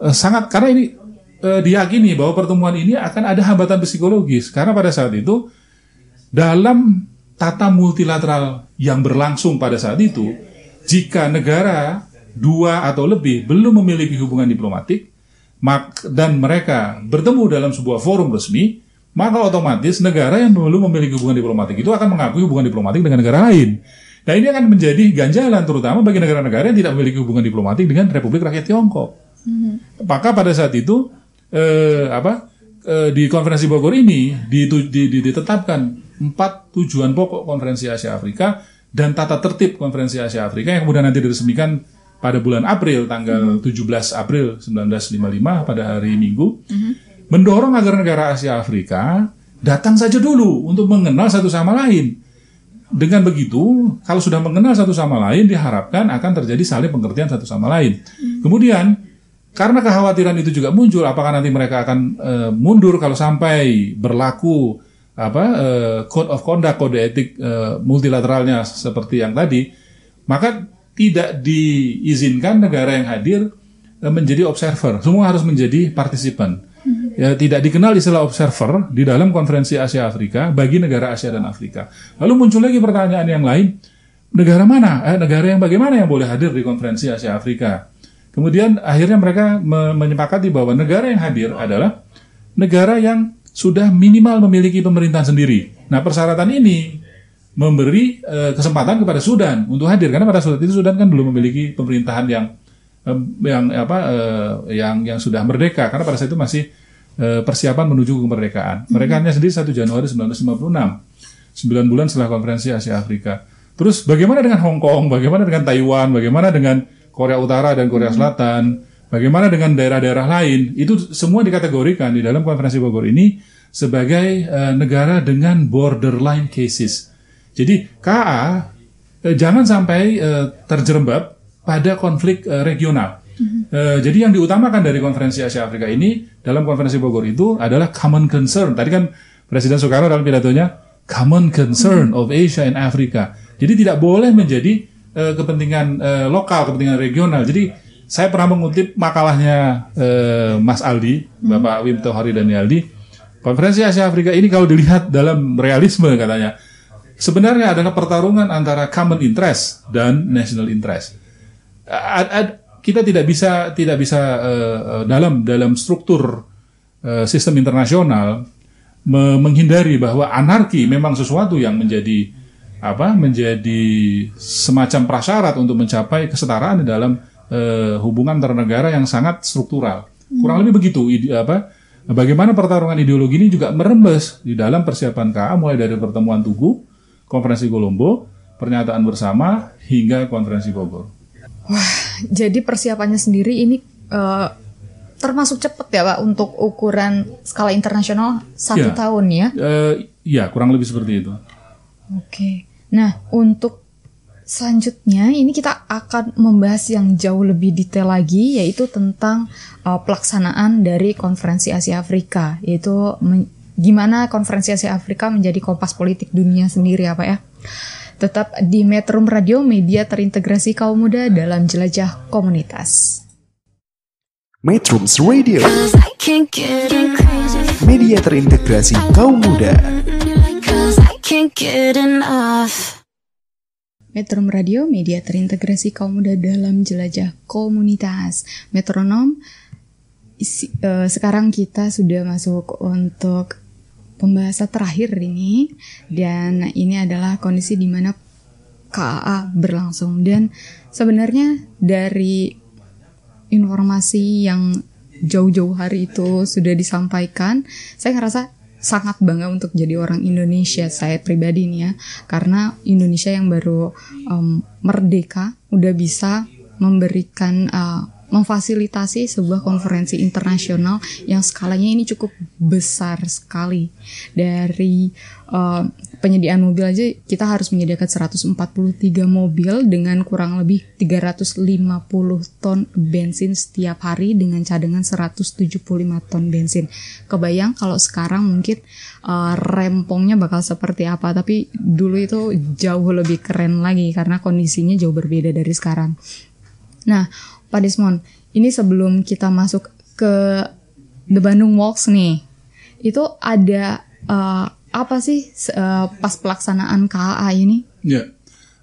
eh, sangat karena ini eh, diyakini bahwa pertemuan ini akan ada hambatan psikologis karena pada saat itu dalam tata multilateral yang berlangsung pada saat itu, jika negara dua atau lebih belum memiliki hubungan diplomatik dan mereka bertemu dalam sebuah forum resmi, maka otomatis negara yang belum memiliki hubungan diplomatik itu akan mengakui hubungan diplomatik dengan negara lain. Nah ini akan menjadi ganjalan terutama bagi negara-negara yang tidak memiliki hubungan diplomatik dengan Republik Rakyat Tiongkok. Maka pada saat itu eh, apa eh, di konferensi Bogor ini ditu- di- di- ditetapkan empat tujuan pokok konferensi Asia Afrika dan tata tertib konferensi Asia Afrika yang kemudian nanti diresmikan pada bulan April tanggal 17 April 1955 pada hari Minggu mendorong agar negara Asia Afrika datang saja dulu untuk mengenal satu sama lain. Dengan begitu, kalau sudah mengenal satu sama lain, diharapkan akan terjadi saling pengertian satu sama lain. Kemudian, karena kekhawatiran itu juga muncul, apakah nanti mereka akan eh, mundur kalau sampai berlaku apa eh, code of conduct, kode etik eh, multilateralnya seperti yang tadi, maka tidak diizinkan negara yang hadir eh, menjadi observer. Semua harus menjadi partisipan. Ya, tidak dikenal istilah observer di dalam konferensi Asia Afrika bagi negara Asia dan Afrika. Lalu muncul lagi pertanyaan yang lain, negara mana? Eh, negara yang bagaimana yang boleh hadir di konferensi Asia Afrika? Kemudian akhirnya mereka me- menyepakati bahwa negara yang hadir adalah negara yang sudah minimal memiliki pemerintahan sendiri. Nah, persyaratan ini memberi eh, kesempatan kepada Sudan untuk hadir karena pada saat itu Sudan kan belum memiliki pemerintahan yang eh, yang apa eh, yang yang sudah merdeka karena pada saat itu masih eh, persiapan menuju kemerdekaan. Merdekaannya sendiri 1 Januari 1956. 9 bulan setelah konferensi Asia Afrika. Terus bagaimana dengan Hong Kong? Bagaimana dengan Taiwan? Bagaimana dengan Korea Utara dan Korea Selatan? Bagaimana dengan daerah-daerah lain? Itu semua dikategorikan di dalam konferensi Bogor ini sebagai eh, negara dengan borderline cases. Jadi KA eh, jangan sampai eh, terjerembab pada konflik eh, regional. Eh, jadi yang diutamakan dari konferensi Asia Afrika ini dalam konferensi Bogor itu adalah common concern. Tadi kan Presiden Soekarno dalam pidatonya common concern of Asia and Africa. Jadi tidak boleh menjadi eh, kepentingan eh, lokal, kepentingan regional. Jadi saya pernah mengutip makalahnya eh, Mas Aldi, Bapak Wim Tohari dan Yaldi. Konferensi Asia Afrika ini kalau dilihat dalam realisme katanya, sebenarnya adalah pertarungan antara common interest dan national interest. A- a- kita tidak bisa tidak bisa eh, dalam dalam struktur eh, sistem internasional me- menghindari bahwa anarki memang sesuatu yang menjadi apa menjadi semacam prasyarat untuk mencapai kesetaraan di dalam eh, hubungan antar negara yang sangat struktural. Kurang lebih begitu ide- apa bagaimana pertarungan ideologi ini juga merembes di dalam persiapan KA mulai dari pertemuan Tugu, konferensi Kolombo, pernyataan bersama hingga konferensi Bogor. Jadi persiapannya sendiri ini eh, termasuk cepat ya Pak untuk ukuran skala internasional satu Ya. tahun ya. Eh, ya, kurang lebih seperti itu. Oke. Nah untuk selanjutnya ini kita akan membahas yang jauh lebih detail lagi yaitu tentang eh, pelaksanaan dari konferensi Asia Afrika yaitu men- gimana konferensi Asia Afrika menjadi kompas politik dunia sendiri Pak ya. Tetap di Metro Radio media terintegrasi kaum muda dalam jelajah komunitas. Metrums Radio, media terintegrasi kaum muda. Metro Radio, media terintegrasi kaum muda dalam jelajah komunitas. Metronom, isi- eh, sekarang kita sudah masuk untuk pembahasan terakhir ini. Dan ini adalah kondisi di mana KAA berlangsung. Dan sebenarnya dari informasi yang jauh-jauh hari itu sudah disampaikan, saya ngerasa sangat bangga untuk jadi orang Indonesia saya pribadi nih ya karena Indonesia yang baru em, merdeka udah bisa memberikan eh, memfasilitasi sebuah konferensi internasional yang skalanya ini cukup besar sekali dari eh, penyediaan mobil aja kita harus menyediakan 143 mobil dengan kurang lebih 350 ton bensin setiap hari dengan cadangan 175 ton bensin. Kebayang kalau sekarang mungkin eh, rempongnya bakal seperti apa, tapi dulu itu jauh lebih keren lagi karena kondisinya jauh berbeda dari sekarang. Nah, Pak Desmond, ini sebelum kita masuk ke The Bandung Walks nih, itu ada eh, apa sih eh, pas pelaksanaan KAA ini? Ya,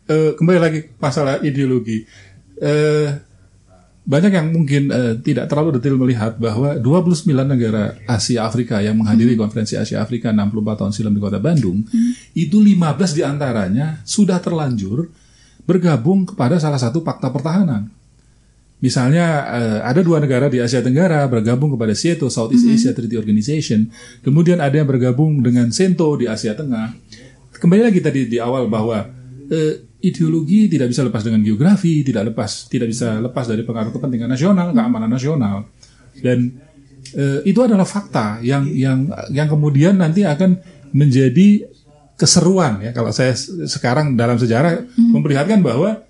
Eh, kembali lagi masalah ideologi. Eh, banyak yang mungkin eh, tidak terlalu detail melihat bahwa 29 negara Asia Afrika yang menghadiri konferensi Asia Afrika 64 tahun silam di kota Bandung, itu 15 di antaranya sudah terlanjur bergabung kepada salah satu fakta pertahanan. Misalnya eh, ada dua negara di Asia Tenggara bergabung kepada SEATO Southeast Asia Treaty Organization, kemudian ada yang bergabung dengan CENTO di Asia Tengah. Kembali lagi tadi di awal bahwa eh, ideologi tidak bisa lepas dengan geografi, tidak lepas tidak bisa lepas dari pengaruh kepentingan nasional, keamanan nasional, dan eh, itu adalah fakta yang yang yang kemudian nanti akan menjadi keseruan ya. Kalau saya sekarang dalam sejarah memperlihatkan bahwa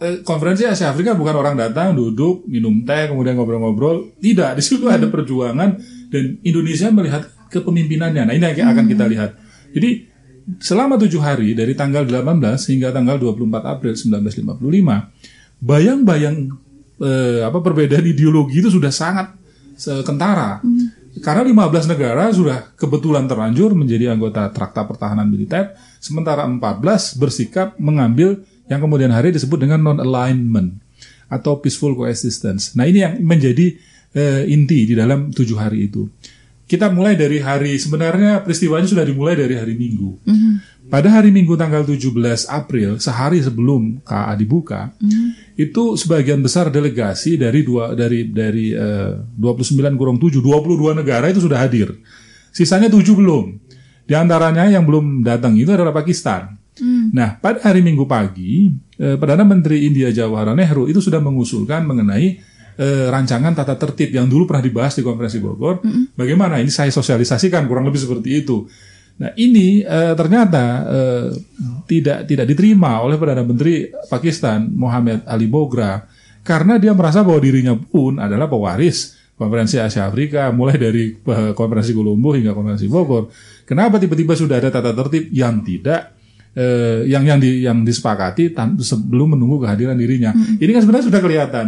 eh, konferensi Asia Afrika bukan orang datang duduk minum teh kemudian ngobrol-ngobrol. Tidak di situ ada perjuangan dan Indonesia melihat kepemimpinannya. Nah ini yang akan kita lihat. Jadi selama tujuh hari dari tanggal 18 hingga tanggal 24 April 1955 bayang-bayang eh, apa perbedaan ideologi itu sudah sangat kentara karena 15 negara sudah kebetulan terlanjur menjadi anggota Traktat Pertahanan Militer, sementara 14 bersikap mengambil yang kemudian hari disebut dengan non-alignment atau peaceful coexistence. Nah ini yang menjadi eh, inti di dalam tujuh hari itu. kita mulai dari hari sebenarnya peristiwanya sudah dimulai dari hari Minggu. Pada hari Minggu tanggal 17 April, sehari sebelum KA dibuka, itu sebagian besar delegasi dari dua dari dari eh, 29 kurang 7, 22 negara itu sudah hadir. Sisanya 7 belum. Di antaranya yang belum datang itu adalah Pakistan. Nah, pada hari Minggu pagi, eh, Perdana Menteri India Jawaharlal Nehru itu sudah mengusulkan mengenai eh, rancangan tata tertib yang dulu pernah dibahas di konferensi Bogor. Bagaimana ini saya sosialisasikan kurang lebih seperti itu. Nah, ini eh, ternyata eh, tidak tidak diterima oleh Perdana Menteri Pakistan Mohammed Ali Bogra karena dia merasa bahwa dirinya pun adalah pewaris konferensi Asia Afrika mulai dari eh, konferensi Colombo hingga konferensi Bogor. Kenapa tiba-tiba sudah ada tata tertib yang tidak eh, yang yang di, yang disepakati sebelum menunggu kehadiran dirinya. Ini kan sebenarnya sudah kelihatan.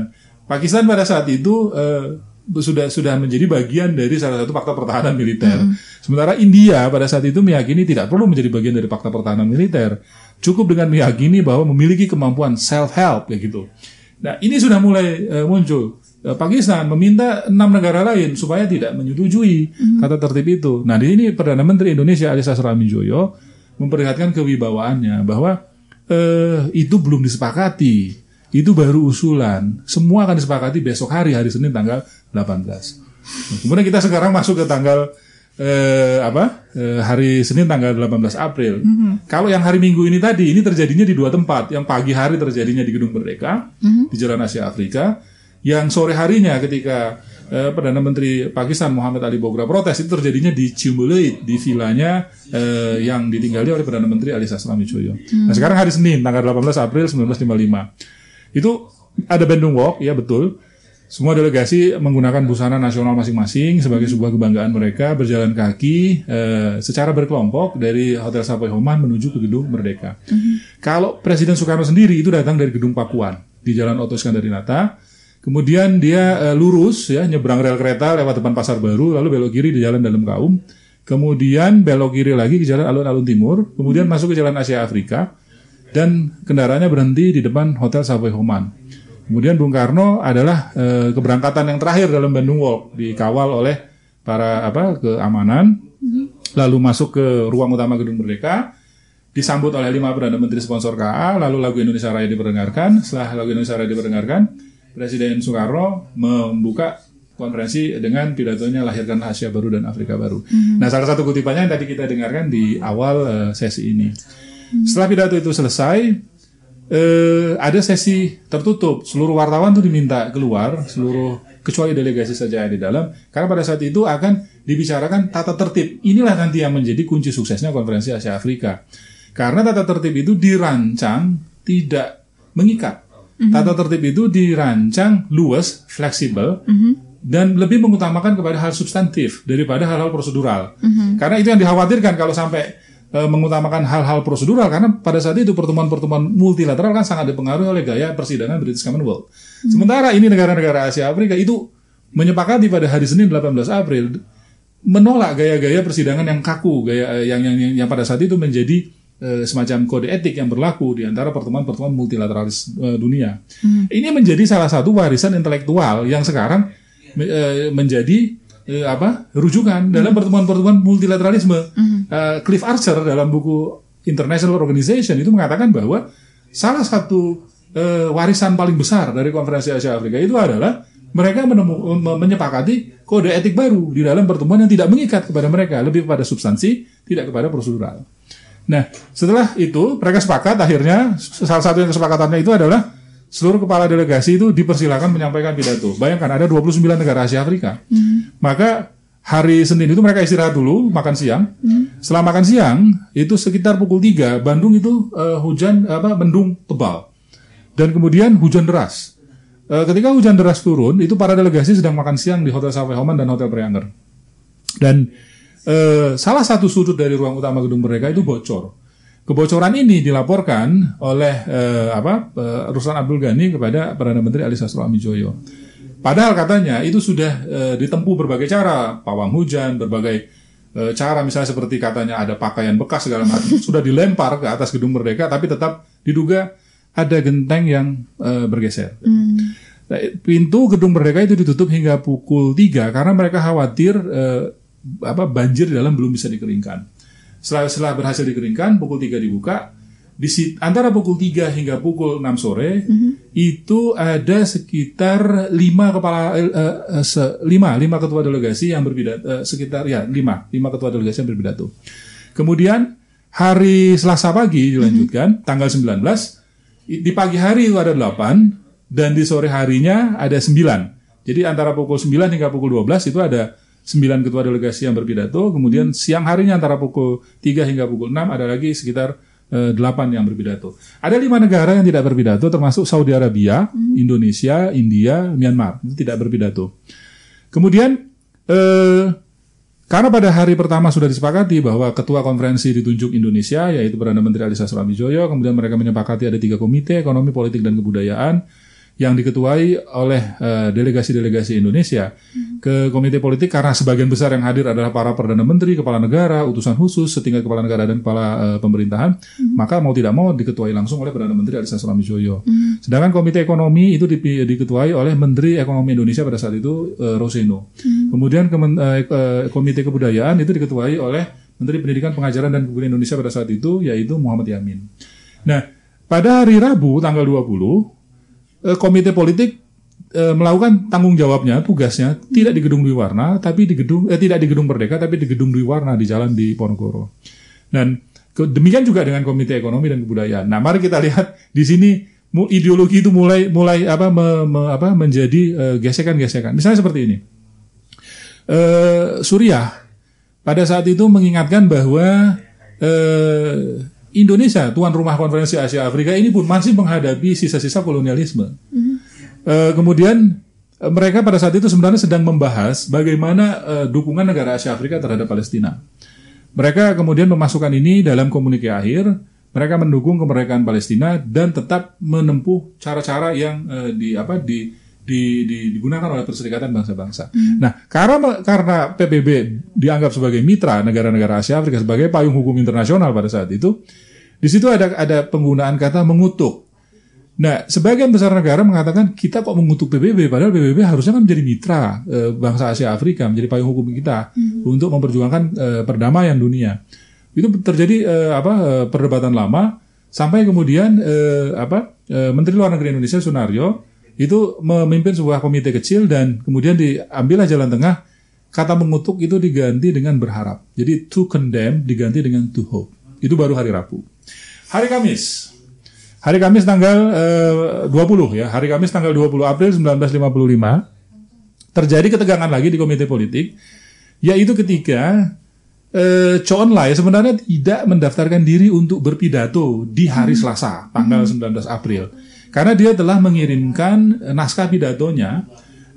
Pakistan pada saat itu eh, sudah sudah menjadi bagian dari salah satu fakta pertahanan militer. Sementara India pada saat itu meyakini tidak perlu menjadi bagian dari fakta pertahanan militer. Cukup dengan meyakini bahwa memiliki kemampuan self help kayak gitu. Nah, ini sudah mulai eh, muncul. Eh, Pakistan meminta enam negara lain supaya tidak menyetujui tata tertib itu. Nah, di ini Perdana Menteri Indonesia Alisa Joyo memperlihatkan kewibawaannya bahwa eh, itu belum disepakati. Itu baru usulan. Semua akan disepakati besok hari, hari Senin tanggal 18. Nah, kemudian kita sekarang masuk ke tanggal eh, apa? Eh, hari Senin tanggal 18 April. Kalau yang hari Minggu ini tadi, ini terjadinya di dua tempat. Yang pagi hari terjadinya di Gedung Merdeka, di Jalan Asia Afrika. Yang sore harinya ketika eh, Perdana Menteri Pakistan Muhammad Ali Bogra protes itu terjadinya di Ciumbuleuit di vilanya eh, yang ditinggali oleh Perdana Menteri Ali Saslami Joyo. Nah sekarang hari Senin tanggal 18 April 1955 itu ada Bandung Walk ya betul. Semua delegasi menggunakan busana nasional masing-masing sebagai sebuah kebanggaan mereka berjalan kaki eh, secara berkelompok dari Hotel Savoy Homan menuju ke Gedung Merdeka. Kalau Presiden Soekarno sendiri itu datang dari Gedung Pakuan di Jalan Oto Skandarinata. Kemudian dia eh, lurus ya nyebrang rel kereta lewat depan Pasar Baru lalu belok kiri di Jalan Dalam Kaum. Kemudian belok kiri lagi ke Jalan Alun-Alun Timur, kemudian masuk ke Jalan Asia Afrika dan kendaraannya berhenti di depan Hotel Savoy Homan. Kemudian Bung Karno adalah eh, keberangkatan yang terakhir dalam Bandung Walk dikawal oleh para apa keamanan, lalu masuk ke ruang utama Gedung Merdeka, disambut oleh lima perdana menteri sponsor KA, lalu lagu Indonesia Raya diperdengarkan. Setelah lagu Indonesia Raya diperdengarkan, Presiden Soekarno membuka konferensi dengan pidatonya lahirkan Asia Baru dan Afrika Baru. Nah, salah satu kutipannya yang tadi kita dengarkan di awal eh, sesi ini. Setelah pidato itu selesai, eh, ada sesi tertutup. Seluruh wartawan tuh diminta keluar, seluruh kecuali delegasi saja yang di dalam, karena pada saat itu akan dibicarakan tata tertib. Inilah nanti yang menjadi kunci suksesnya konferensi Asia Afrika. Karena tata tertib itu dirancang tidak mengikat. Tata tertib itu dirancang luas, fleksibel, dan lebih mengutamakan kepada hal substantif daripada hal-hal prosedural. Karena itu yang dikhawatirkan kalau sampai e, mengutamakan hal-hal prosedural karena pada saat itu pertemuan-pertemuan multilateral kan sangat dipengaruhi oleh gaya persidangan British Commonwealth. Sementara ini negara-negara Asia Afrika itu menyepakati pada hari Senin 18 April menolak gaya-gaya persidangan yang kaku, gaya yang yang yang, yang pada saat itu menjadi eh, semacam kode etik yang berlaku di antara pertemuan-pertemuan multilateralis eh, dunia. Ini menjadi salah satu warisan intelektual yang sekarang eh, menjadi apa rujukan dalam pertemuan-pertemuan multilateralisme. Eh, Cliff Archer dalam buku International Organization itu mengatakan bahwa salah satu warisan paling besar dari konferensi Asia Afrika itu adalah mereka menemu, menyepakati kode etik baru di dalam pertemuan yang tidak mengikat kepada mereka, lebih kepada substansi, tidak kepada prosedural. Nah, setelah itu mereka sepakat akhirnya salah satu yang kesepakatannya itu adalah seluruh kepala delegasi itu dipersilakan menyampaikan pidato. Bayangkan ada 29 negara Asia Afrika. Maka hari Senin itu mereka istirahat dulu, makan siang. Setelah makan siang itu sekitar pukul 3 Bandung itu eh, hujan apa mendung tebal. Dan kemudian hujan deras. Eh, ketika hujan deras turun, itu para delegasi sedang makan siang di Hotel Savoy Homan dan Hotel Preanger. Dan eh, salah satu sudut dari ruang utama gedung mereka itu bocor. Kebocoran ini dilaporkan oleh eh, apa eh, Ruslan Abdul Ghani kepada Perdana Menteri Ali Sastro Amijoyo. Padahal katanya itu sudah eh, ditempuh berbagai cara, pawang hujan, berbagai eh, cara misalnya seperti katanya ada pakaian bekas segala macam (laughs) sudah dilempar ke atas gedung Merdeka, tapi tetap diduga ada genteng yang eh, bergeser. Nah, pintu gedung Merdeka itu ditutup hingga pukul 3 karena mereka khawatir eh, apa banjir di dalam belum bisa dikeringkan. Setelah, setelah berhasil dikeringkan, pukul 3 dibuka. Di sit- antara pukul 3 hingga pukul 6 sore itu ada sekitar lima kepala eh, eh, se- lima lima ketua delegasi yang berpidato eh, sekitar ya lima lima ketua delegasi yang berpidato. Kemudian hari Selasa pagi dilanjutkan tanggal 19 i- di pagi hari itu ada 8 dan di sore harinya ada 9. Jadi antara pukul 9 hingga pukul 12 itu ada 9 ketua delegasi yang berpidato, kemudian siang harinya antara pukul 3 hingga pukul 6 ada lagi sekitar eh, 8 yang berpidato. Ada lima negara yang tidak berpidato termasuk Saudi Arabia, Indonesia, India, Myanmar. Itu tidak berpidato. Kemudian eh, karena pada hari pertama sudah disepakati bahwa ketua konferensi ditunjuk Indonesia, yaitu Perdana Menteri Alisa Suramijoyo, kemudian mereka menyepakati ada tiga komite, ekonomi, politik, dan kebudayaan, yang diketuai oleh eh, delegasi-delegasi Indonesia ke komite politik karena sebagian besar yang hadir adalah para perdana menteri, kepala negara, utusan khusus, setingkat kepala negara dan kepala eh, pemerintahan, maka mau tidak mau diketuai langsung oleh perdana menteri Alisa Suramijoyo. Sedangkan komite ekonomi itu dipi- diketuai oleh Menteri Ekonomi Indonesia pada saat itu eh, Roseno. Kemudian kemen- eh, komite kebudayaan itu diketuai oleh Menteri Pendidikan, Pengajaran dan Kebudayaan Indonesia pada saat itu yaitu Muhammad Yamin. Nah, pada hari Rabu tanggal 20 eh, komite politik eh, melakukan tanggung jawabnya, tugasnya tidak di gedung Dwi tapi di gedung eh, tidak di gedung Merdeka, tapi di gedung Dwi di jalan di Ponorogo. Dan ke- demikian juga dengan komite ekonomi dan kebudayaan. Nah, mari kita lihat di sini ideologi itu mulai mulai apa me- me- apa menjadi eh, gesekan-gesekan. Misalnya seperti ini. Eh, Suriah pada saat itu mengingatkan bahwa eh, Indonesia, tuan rumah konferensi Asia Afrika ini pun masih menghadapi sisa-sisa kolonialisme. Eh, kemudian eh, mereka pada saat itu sebenarnya sedang membahas bagaimana eh, dukungan negara Asia Afrika terhadap Palestina. Mereka kemudian memasukkan ini dalam komunike akhir. Mereka mendukung kemerdekaan Palestina dan tetap menempuh cara-cara yang eh, di apa di, di, di- digunakan oleh Perserikatan Bangsa-Bangsa. Nah, karena karena PBB dianggap sebagai mitra negara-negara Asia Afrika sebagai payung hukum internasional pada saat itu, di situ ada ada penggunaan kata mengutuk. Nah, sebagian besar negara mengatakan kita kok mengutuk PBB, padahal PBB harusnya kan menjadi mitra eh, bangsa Asia Afrika, menjadi payung hukum kita untuk memperjuangkan eh, perdamaian dunia. Itu terjadi eh, apa eh, perdebatan lama sampai kemudian eh, apa eh, Menteri Luar Negeri Indonesia Sunario itu memimpin sebuah komite kecil dan kemudian diambillah jalan tengah kata mengutuk itu diganti dengan berharap. Jadi to condemn diganti dengan to hope. Itu baru hari Rabu. Hari Kamis. Hari Kamis tanggal eh, 20 ya. Hari Kamis tanggal 20 April 1955 terjadi ketegangan lagi di komite politik yaitu ketika eh, Cho Eun Lai sebenarnya tidak mendaftarkan diri untuk berpidato di hari Selasa tanggal 19 April karena dia telah mengirimkan eh, naskah pidatonya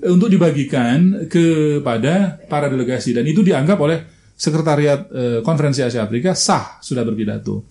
untuk dibagikan kepada para delegasi dan itu dianggap oleh sekretariat eh, konferensi Asia Afrika sah sudah berpidato.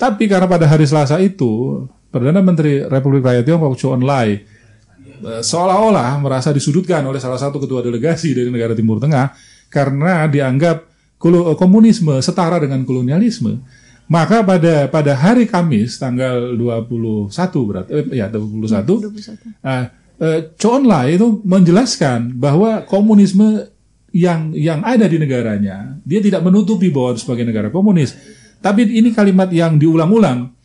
Tapi karena pada hari Selasa itu Perdana Menteri Republik Rakyat Tiongkok Cho Eun Lai eh, seolah-olah merasa disudutkan oleh salah satu ketua delegasi dari negara Timur Tengah karena dianggap kolo- komunisme setara dengan kolonialisme. Maka pada pada hari Kamis tanggal 21 berarti eh, ya 21, ah, eh, Cho Eun Lai itu menjelaskan bahwa komunisme yang yang ada di negaranya dia tidak menutupi bahwa sebagai negara komunis. Tapi ini kalimat yang diulang-ulang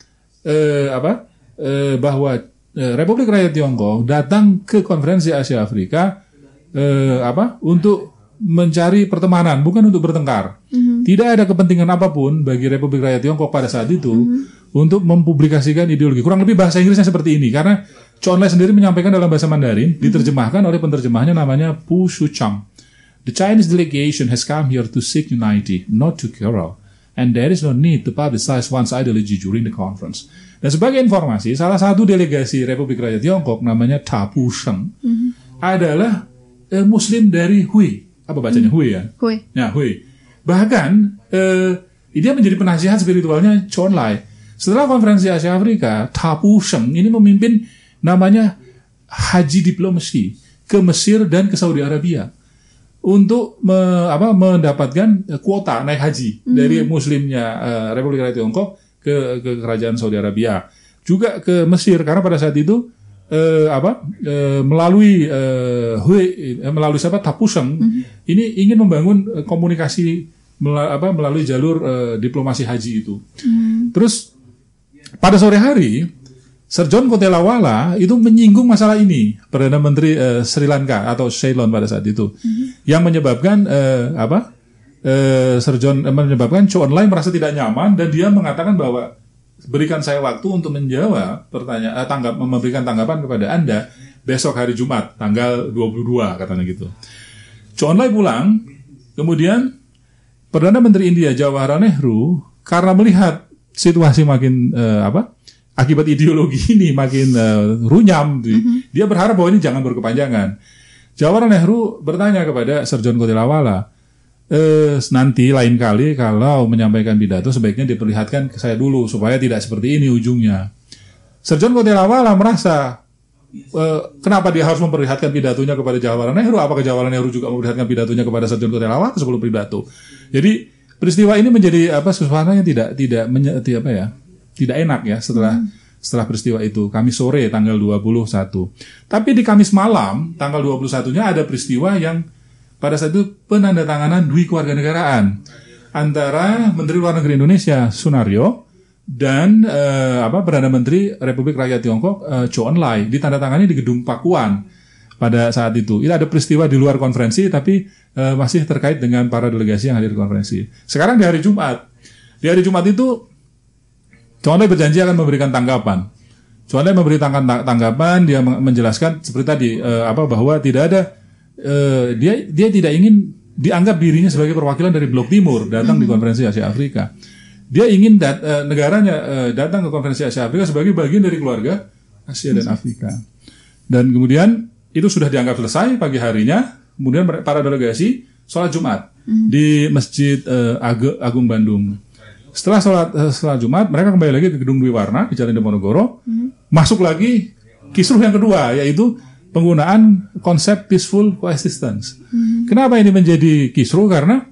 eh, apa eh, bahwa eh, Republik Rakyat Tiongkok datang ke konferensi Asia Afrika eh, apa untuk mencari pertemanan bukan untuk bertengkar. Tidak ada kepentingan apa pun bagi Republik Rakyat Tiongkok pada saat itu untuk mempublikasikan ideologi. Kurang lebih bahasa Inggrisnya seperti ini karena Chon Lai sendiri menyampaikan dalam bahasa Mandarin diterjemahkan oleh penerjemahnya namanya Pu Shuchang. The Chinese delegation has come here to seek unity, not to quarrel. And there is no need to publicize one's ideology during the conference. Dan sebagai informasi, salah satu delegasi Republik Rakyat Tiongkok namanya Ta Pu Sheng adalah eh, Muslim dari Hui. Apa bacanya Hui ya? Hui. Ya, Hui. Bahkan eh, dia menjadi penasihat spiritualnya Chon Lai. Setelah konferensi Asia Afrika, Ta Pu Sheng ini memimpin namanya haji diplomasi ke Mesir dan ke Saudi Arabia untuk me- apa, mendapatkan eh, kuota naik haji dari muslimnya eh, Republik Rakyat Tiongkok ke, ke kerajaan Saudi Arabia. Juga ke Mesir karena pada saat itu eh, apa eh, melalui eh, Hui, eh, melalui siapa? Tapuseng ini ingin membangun eh, komunikasi mela- apa melalui jalur eh, diplomasi haji itu. Terus pada sore hari Sir John Kotelawala itu menyinggung masalah ini. Perdana menteri eh, Sri Lanka atau Ceylon pada saat itu. Yang menyebabkan eh, apa? Eh, Sir John eh, menyebabkan Chow Enlai merasa tidak nyaman dan dia mengatakan bahwa berikan saya waktu untuk menjawab pertanyaan eh, tanggap memberikan tanggapan kepada Anda besok hari Jumat tanggal 22 katanya gitu. Chow Enlai pulang kemudian Perdana Menteri India Jawaharlal Nehru karena melihat situasi makin eh, apa akibat ideologi (laughs) ini makin eh, runyam, di- dia berharap bahwa ini jangan berkepanjangan. Jawaharlal Nehru bertanya kepada Sir John Kotilawala, eh, nanti lain kali kalau menyampaikan pidato sebaiknya diperlihatkan ke saya dulu supaya tidak seperti ini ujungnya. Sir John Kotilawala merasa eh, kenapa dia harus memperlihatkan pidatonya kepada Jawaharlal Nehru? Apakah Jawaharlal Nehru juga memperlihatkan pidatonya kepada Sir John Kotilawala sebelum pidato? Jadi peristiwa ini menjadi apa sesuatu yang tidak tidak tidak apa ya tidak enak ya setelah setelah peristiwa itu Kamis sore tanggal 21. Tapi di Kamis malam tanggal 21-nya ada peristiwa yang pada saat itu penandatanganan dui keluarga negaraan antara Menteri Luar Negeri Indonesia Sunario dan eh, apa Perdana Menteri Republik Rakyat Tiongkok eh, Chou Enlai ditandatangani di gedung Pakuan pada saat itu. Ini ada peristiwa di luar konferensi tapi eh, masih terkait dengan para delegasi yang hadir di konferensi. Sekarang di hari Jumat. Di hari Jumat itu Chou Enlai berjanji akan memberikan tanggapan. Chou Enlai memberi tangga- tanggapan, dia menjelaskan seperti tadi eh, apa bahwa tidak ada eh, dia dia tidak ingin dianggap dirinya sebagai perwakilan dari Blok Timur datang di konferensi Asia Afrika. Dia ingin dat- eh, negaranya eh, datang ke konferensi Asia Afrika sebagai bagian dari keluarga Asia dan Afrika. Dan kemudian itu sudah dianggap selesai pagi harinya. Kemudian para delegasi sholat Jumat di Masjid eh, Age- Agung Bandung. Setelah sholat, eh, setelah Jumat, mereka kembali lagi ke Gedung Dwi Warna di Jalan Diponegoro. Masuk lagi kisruh yang kedua, yaitu penggunaan konsep peaceful coexistence. Kenapa ini menjadi kisruh? Karena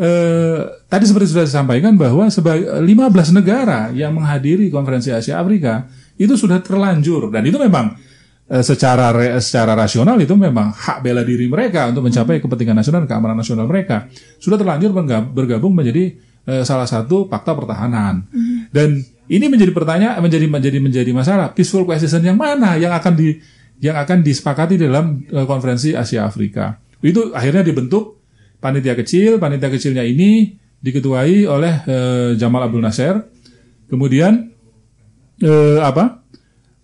eh, tadi seperti sudah disampaikan bahwa sebagai 15 negara yang menghadiri konferensi Asia Afrika itu sudah terlanjur dan itu memang eh, secara secara rasional itu memang hak bela diri mereka untuk mencapai kepentingan nasional keamanan nasional mereka sudah terlanjur berga- bergabung menjadi eh, salah satu fakta pertahanan. Dan ini menjadi pertanyaan menjadi menjadi menjadi masalah. Peaceful coexistence yang mana yang akan di yang akan disepakati dalam eh, konferensi Asia Afrika? Itu akhirnya dibentuk panitia kecil panitia kecilnya ini diketuai oleh eh, Jamal Abdul Nasser. Kemudian eh, apa?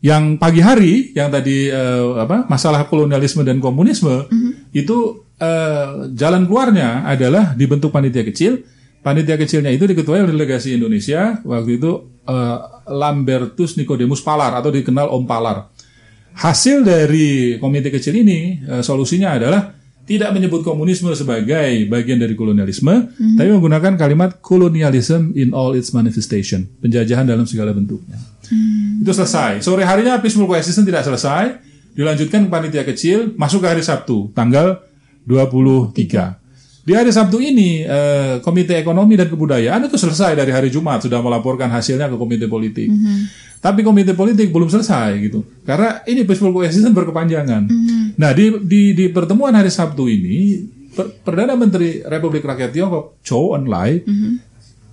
Yang pagi hari yang tadi eh, apa? Masalah kolonialisme dan komunisme itu eh, jalan keluarnya adalah dibentuk panitia kecil panitia kecilnya itu diketuai oleh delegasi Indonesia waktu itu eh, Lambertus Nicodemus Palar atau dikenal Om Palar hasil dari komite kecil ini eh, solusinya adalah tidak menyebut komunisme sebagai bagian dari kolonialisme, tapi menggunakan kalimat colonialism in all its manifestation, penjajahan dalam segala bentuknya. Itu selesai. Sore harinya peaceful coexistence tidak selesai, dilanjutkan ke panitia kecil, masuk ke hari Sabtu, tanggal 23. Di hari Sabtu ini, eh, Komite Ekonomi dan Kebudayaan itu selesai dari hari Jumat, sudah melaporkan hasilnya ke Komite Politik. Tapi Komite Politik belum selesai gitu, karena ini peaceful coexistence berkepanjangan. Nah, di, di, di pertemuan hari Sabtu ini, Per- Perdana Menteri Republik Rakyat Tiongkok, Chou Enlai,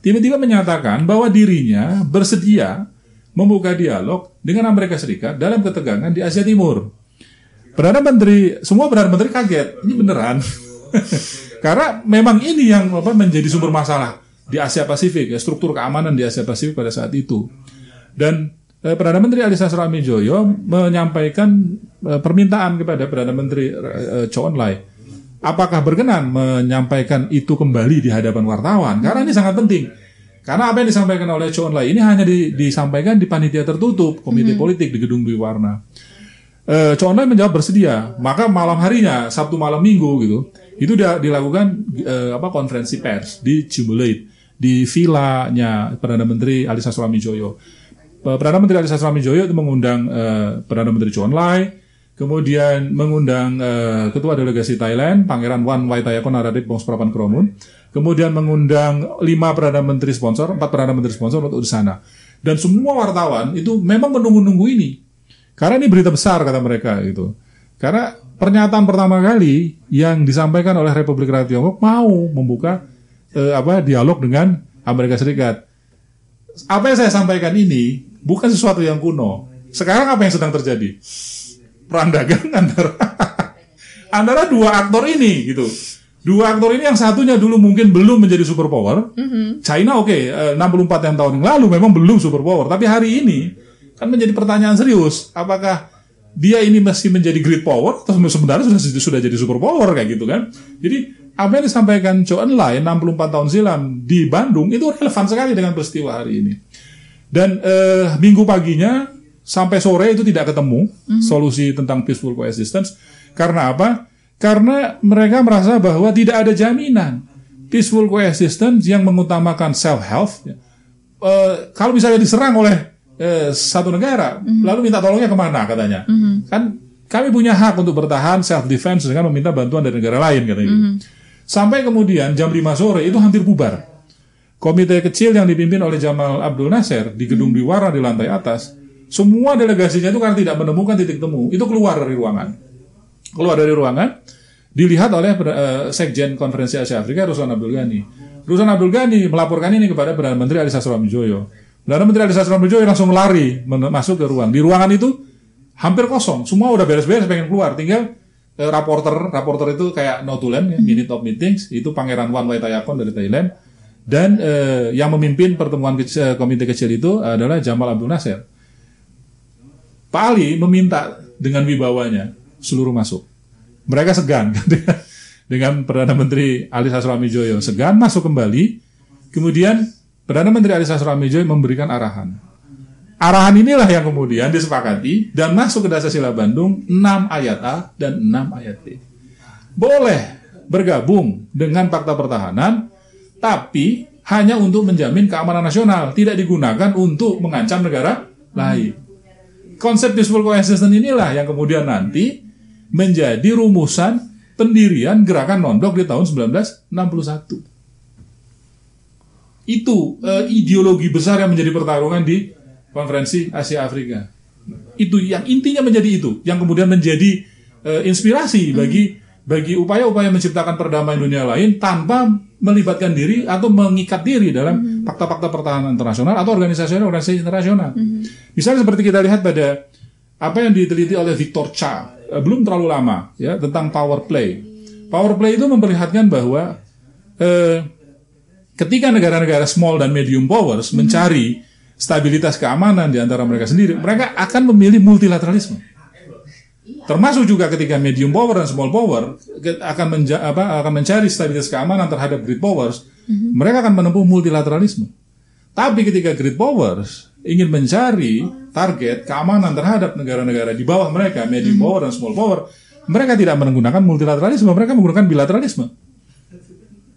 tiba-tiba menyatakan bahwa dirinya bersedia membuka dialog dengan Amerika Serikat dalam ketegangan di Asia Timur. Perdana Menteri, semua Perdana Menteri kaget, ini beneran. (laughs) Karena memang ini yang apa, menjadi sumber masalah di Asia Pasifik, ya, struktur keamanan di Asia Pasifik pada saat itu. Dan eh, Perdana Menteri Adi Sastroamidjojo menyampaikan eh, permintaan kepada Perdana Menteri eh, Chou Enlai, apakah berkenan menyampaikan itu kembali di hadapan wartawan? Karena ini sangat penting. Karena apa yang disampaikan oleh Chou Enlai ini hanya di- disampaikan di panitia tertutup, komite politik di Gedung Dwi Warna. Eh, Chou Enlai menjawab bersedia. Maka malam harinya, Sabtu malam Minggu gitu, itu dia dilakukan eh, apa konferensi pers di Jubilee di vilanya Perdana Menteri Ali Sastroamidjojo. Eh, Perdana Menteri Ali Sastroamidjojo itu mengundang eh, Perdana Menteri Chou Enlai, kemudian mengundang eh, Ketua Delegasi Thailand Pangeran Wan Waitayakon Naradip Bongsprapan Kromun, kemudian mengundang lima Perdana Menteri sponsor, empat Perdana Menteri sponsor untuk di sana. Dan semua wartawan itu memang menunggu-nunggu ini. Karena ini berita besar kata mereka gitu. Karena pernyataan pertama kali yang disampaikan oleh Republik Rakyat Tiongkok mau membuka eh, apa dialog dengan Amerika Serikat. Apa yang saya sampaikan ini bukan sesuatu yang kuno. Sekarang apa yang sedang terjadi? Perang dagang (laughs) antara antara dua aktor ini gitu. Dua aktor ini yang satunya dulu mungkin belum menjadi superpower. China oke, eh, 64 yang tahun yang lalu memang belum superpower, tapi hari ini kan menjadi pertanyaan serius, apakah dia ini masih menjadi great power atau sebenarnya sudah sudah jadi superpower kayak gitu kan. Jadi apa yang disampaikan Chow Enlai 64 tahun silam di Bandung itu relevan sekali dengan peristiwa hari ini. Dan eh, minggu paginya sampai sore itu tidak ketemu solusi tentang peaceful coexistence. Karena apa? Karena mereka merasa bahwa tidak ada jaminan peaceful coexistence yang mengutamakan self health. kalau misalnya diserang oleh eh, satu negara, lalu minta tolongnya ke mana katanya? Kan kami punya hak untuk bertahan self defense dengan meminta bantuan dari negara lain katanya. gitu. Sampai kemudian jam 5 sore itu hampir bubar. Komite kecil yang dipimpin oleh Jamal Abdul Nasser di gedung Biwara di lantai atas, semua delegasinya itu karena tidak menemukan titik temu, itu keluar dari ruangan. Keluar dari ruangan, dilihat oleh eh, Sekjen Konferensi Asia Afrika Ruslan Abdul Ghani. Ruslan Abdul Ghani melaporkan ini kepada Perdana Menteri Ali Sastroamidjojo. Perdana Menteri Ali Sastroamidjojo langsung lari masuk ke ruang. Di ruangan itu hampir kosong, semua udah beres-beres pengen keluar, tinggal eh, raporter, raporter itu kayak notulen, ya, minute of meetings, itu Pangeran Wan Waitayakon dari Thailand, dan eh, yang memimpin pertemuan kecil, komite kecil itu adalah Jamal Abdul Nasser. Pak Ali meminta dengan wibawanya seluruh masuk. Mereka segan dengan, (laughs) dengan Perdana Menteri Ali Sastroamidjojo segan masuk kembali. Kemudian Perdana Menteri Ali Sastroamidjojo memberikan arahan. Arahan inilah yang kemudian disepakati dan masuk ke dasar sila Bandung 6 ayat A dan 6 ayat B. Boleh bergabung dengan fakta pertahanan, tapi hanya untuk menjamin keamanan nasional, tidak digunakan untuk mengancam negara lain. Konsep peaceful coexistence inilah yang kemudian nanti menjadi rumusan pendirian gerakan non-blok di tahun 1961. Itu eh, ideologi besar yang menjadi pertarungan di konferensi Asia Afrika. Itu yang intinya menjadi itu, yang kemudian menjadi eh, inspirasi bagi bagi upaya-upaya menciptakan perdamaian dunia lain tanpa melibatkan diri atau mengikat diri dalam fakta-fakta pertahanan internasional atau organisasi-organisasi internasional. Misalnya seperti kita lihat pada apa yang diteliti oleh Victor Cha eh, belum terlalu lama ya tentang power play. Power play itu memperlihatkan bahwa eh, ketika negara-negara small dan medium powers mencari stabilitas keamanan di antara mereka sendiri, mereka akan memilih multilateralisme. Termasuk juga ketika medium power dan small power akan menja- apa, akan mencari stabilitas keamanan terhadap great powers, mereka akan menempuh multilateralisme. Tapi ketika great powers ingin mencari target keamanan terhadap negara-negara di bawah mereka, medium power dan small power, mereka tidak menggunakan multilateralisme, mereka menggunakan bilateralisme.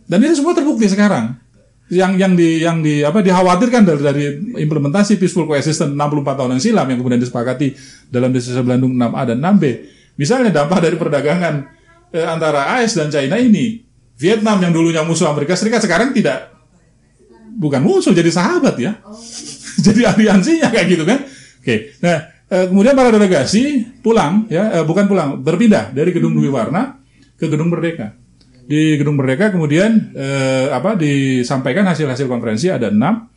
Dan itu semua terbukti sekarang. Yang yang di yang di apa dikhawatirkan dari, dari implementasi peaceful coexistence 64 tahun yang silam yang kemudian disepakati dalam desa Bandung 6A dan 6B. Misalnya dampak dari perdagangan eh, antara AS dan China ini, Vietnam yang dulunya musuh Amerika Serikat sekarang tidak bukan musuh jadi sahabat ya. (laughs) jadi aliansinya kayak gitu kan. Oke. Nah, eh, kemudian para delegasi pulang ya, eh, bukan pulang, berpindah dari gedung Dwi Warna ke gedung Merdeka. Di gedung Merdeka kemudian eh, apa disampaikan hasil-hasil konferensi ada enam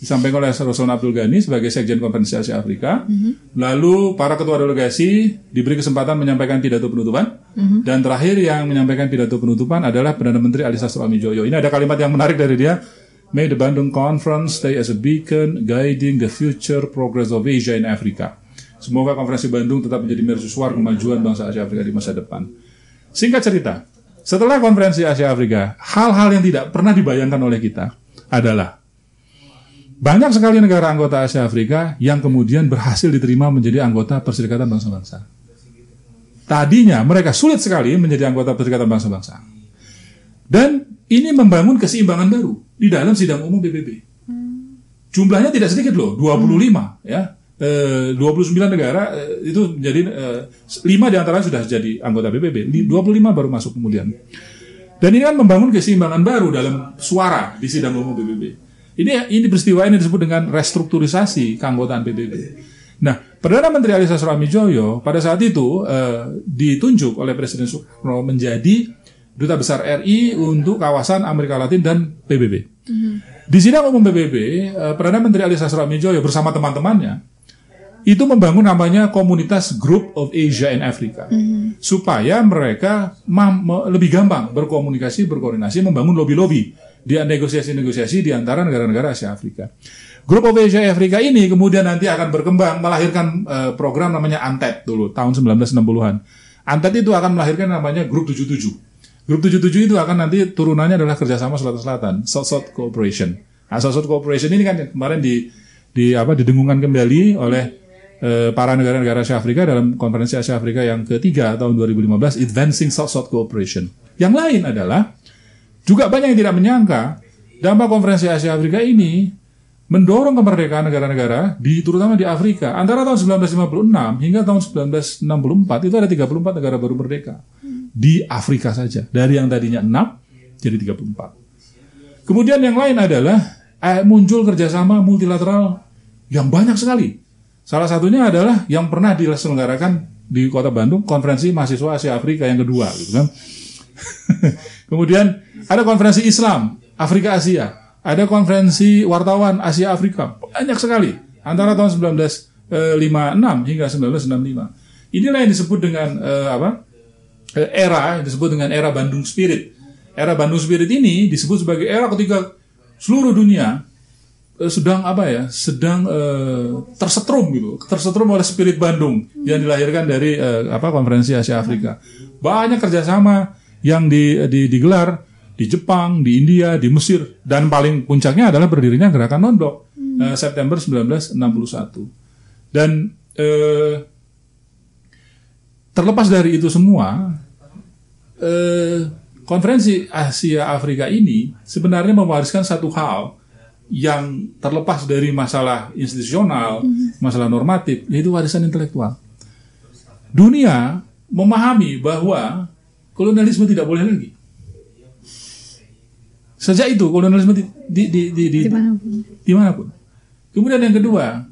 disampaikan oleh Rasul Abdul Ghani sebagai Sekjen Konferensi Asia Afrika. Lalu para ketua delegasi diberi kesempatan menyampaikan pidato penutupan. Dan terakhir yang menyampaikan pidato penutupan adalah Perdana Menteri Ali Sastroamidjojo. Ini ada kalimat yang menarik dari dia. May the Bandung Conference stay as a beacon guiding the future progress of Asia in Africa. Semoga konferensi Bandung tetap menjadi mercusuar kemajuan bangsa Asia Afrika di masa depan. Singkat cerita, setelah konferensi Asia Afrika, hal-hal yang tidak pernah dibayangkan oleh kita adalah banyak sekali negara anggota Asia Afrika yang kemudian berhasil diterima menjadi anggota Perserikatan Bangsa-Bangsa. Tadinya mereka sulit sekali menjadi anggota Perserikatan Bangsa-Bangsa. Dan ini membangun keseimbangan baru di dalam sidang umum PBB. Jumlahnya tidak sedikit loh, 25 ya. Eh, 29 negara eh, itu jadi eh, 5 di antaranya sudah jadi anggota PBB, Di- 25 baru masuk kemudian. Dan ini kan membangun keseimbangan baru dalam suara di sidang umum PBB. Ini ini peristiwa ini disebut dengan restrukturisasi keanggotaan PBB. Nah, Perdana Menteri Ali Sastroamidjojo pada saat itu eh, ditunjuk oleh Presiden Soekarno menjadi duta besar RI untuk kawasan Amerika Latin dan PBB. Di sidang umum PBB, eh, Perdana Menteri Ali Sastroamidjojo bersama teman-temannya itu membangun namanya komunitas Group of Asia and Africa supaya mereka lebih gampang berkomunikasi, berkoordinasi, membangun lobby-lobby di negosiasi-negosiasi di antara negara-negara Asia Afrika. Group of Asia Afrika ini kemudian nanti akan berkembang melahirkan eh, program namanya ANTED dulu tahun 1960-an. ANTED itu akan melahirkan namanya Grup 77. Grup 77 itu akan nanti turunannya adalah kerjasama selatan-selatan, South-South Cooperation. Nah, South-South Cooperation ini kan kemarin di di apa didengungkan kembali oleh eh, para negara-negara Asia Afrika dalam konferensi Asia Afrika yang ketiga tahun 2015 Advancing South-South Cooperation. Yang lain adalah juga banyak yang tidak menyangka dampak konferensi Asia Afrika ini mendorong kemerdekaan negara-negara di terutama di Afrika antara tahun 1956 hingga tahun 1964 itu ada 34 negara baru merdeka di Afrika saja dari yang tadinya 6 jadi 34. Kemudian yang lain adalah eh, muncul kerjasama multilateral yang banyak sekali. Salah satunya adalah yang pernah diselenggarakan di Kota Bandung konferensi mahasiswa Asia Afrika yang kedua gitu kan. (laughs) Kemudian ada konferensi Islam Afrika Asia, ada konferensi wartawan Asia Afrika, banyak sekali antara tahun 1956 hingga 1965. Inilah yang disebut dengan eh, apa? Eh, era yang disebut dengan era Bandung Spirit. Era Bandung Spirit ini disebut sebagai era ketika seluruh dunia eh, sedang apa ya? Sedang eh, tersetrum gitu. Tersetrum oleh spirit Bandung yang dilahirkan dari eh, apa konferensi Asia Afrika. Banyak kerjasama yang di, di- digelar di Jepang di India di Mesir. Dan paling puncaknya adalah berdirinya gerakan non blok eh, September 1961 dan eh, terlepas dari itu semua eh, konferensi Asia Afrika ini sebenarnya mewariskan satu hal yang terlepas dari masalah institusional, masalah normatif, yaitu warisan intelektual. Dunia memahami bahwa kolonialisme tidak boleh lagi. Sejak itu kolonialisme di, di, di, di, di- Di mana pun. di mana pun. Kemudian yang kedua,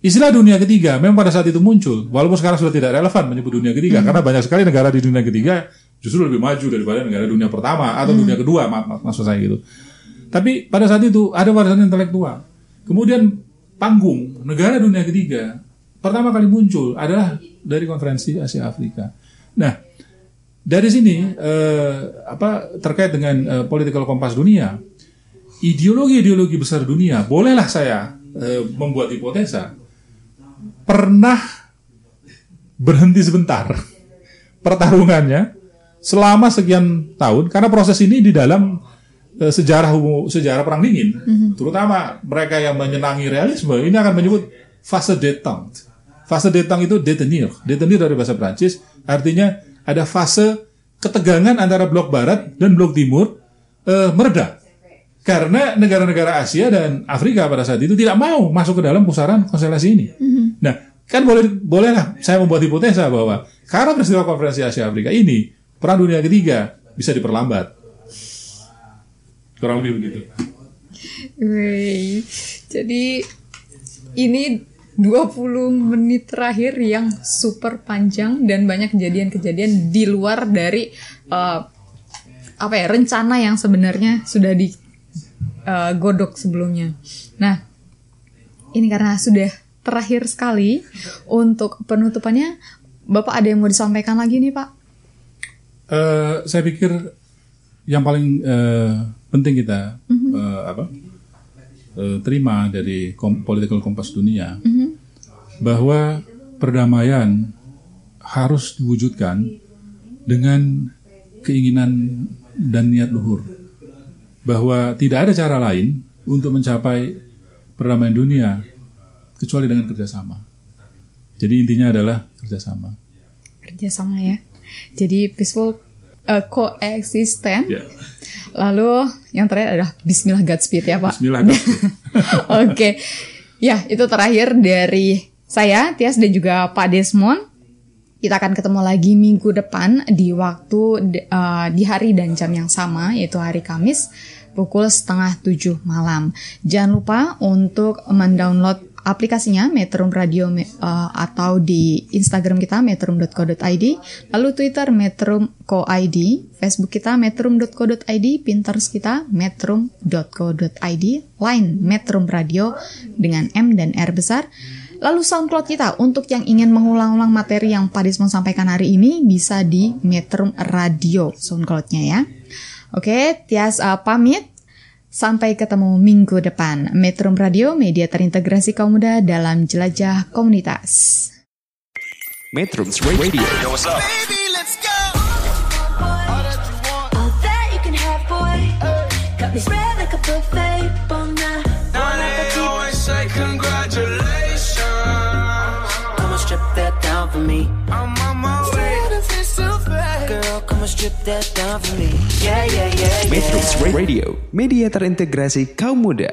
istilah dunia ketiga memang pada saat itu muncul, walaupun sekarang sudah tidak relevan menyebut dunia ketiga, karena banyak sekali negara di dunia ketiga justru lebih maju daripada negara dunia pertama atau dunia kedua, mak- maksud saya gitu. Tapi pada saat itu ada warisan intelektual. Kemudian panggung negara dunia ketiga pertama kali muncul adalah dari konferensi Asia Afrika. Nah, dari sini eh, apa terkait dengan eh, political kompas dunia, ideologi-ideologi besar dunia, bolehlah saya eh, membuat hipotesa pernah berhenti sebentar (laughs) pertarungannya selama sekian tahun karena proses ini di dalam sejarah hukum- sejarah perang dingin, terutama mereka yang menyenangi realisme ini akan menyebut fase détente. Fase détente itu détenir, détenir dari bahasa Prancis artinya ada fase ketegangan antara blok barat dan blok timur eh, mereda. Karena negara-negara Asia dan Afrika pada saat itu tidak mau masuk ke dalam pusaran konstelasi ini. Nah, kan boleh bolehlah saya membuat hipotesa bahwa karena peristiwa konferensi Asia Afrika ini perang dunia ketiga bisa diperlambat. Kurang lebih begitu. Wey, jadi ini 20 menit terakhir yang super panjang dan banyak kejadian-kejadian di luar dari eh, apa ya rencana yang sebenarnya sudah digodok sebelumnya. Nah, ini karena sudah terakhir sekali untuk penutupannya, Bapak ada yang mau disampaikan lagi nih Pak? Eh, saya pikir yang paling eh, penting kita eh, apa eh, terima dari kom- political compass dunia bahwa perdamaian harus diwujudkan dengan keinginan dan niat luhur bahwa tidak ada cara lain untuk mencapai perdamaian dunia kecuali dengan kerjasama. Jadi intinya adalah kerjasama. Kerjasama ya. Jadi peaceful uh, coexistence. Ya. Lalu yang terakhir adalah Bismillah Godspeed ya Pak. Bismillah. (laughs) Godspeed. Oke. Ya itu terakhir dari saya Tias dan juga Pak Desmond. Kita akan ketemu lagi minggu depan di waktu uh, di hari dan jam yang sama yaitu hari Kamis pukul setengah tujuh malam. Jangan lupa untuk mendownload aplikasinya Metro Radio uh, atau di Instagram kita metrum.co.id, lalu Twitter metrum.co.id, Facebook kita metrum.co.id, Pinterest kita metrum.co.id, Line Metrum Radio dengan M dan R besar. Lalu SoundCloud kita untuk yang ingin mengulang-ulang materi yang Pak Dismon sampaikan hari ini bisa di Metrum Radio SoundCloud-nya ya. Oke, Tias uh, pamit. Sampai ketemu minggu depan. Metrum Radio, media terintegrasi kaum muda dalam jelajah komunitas. Metrums Radio Baby, let's go. All that you can have, boy. Got me spread like a buffet. Metrums Radio Media terintegrasi kaum muda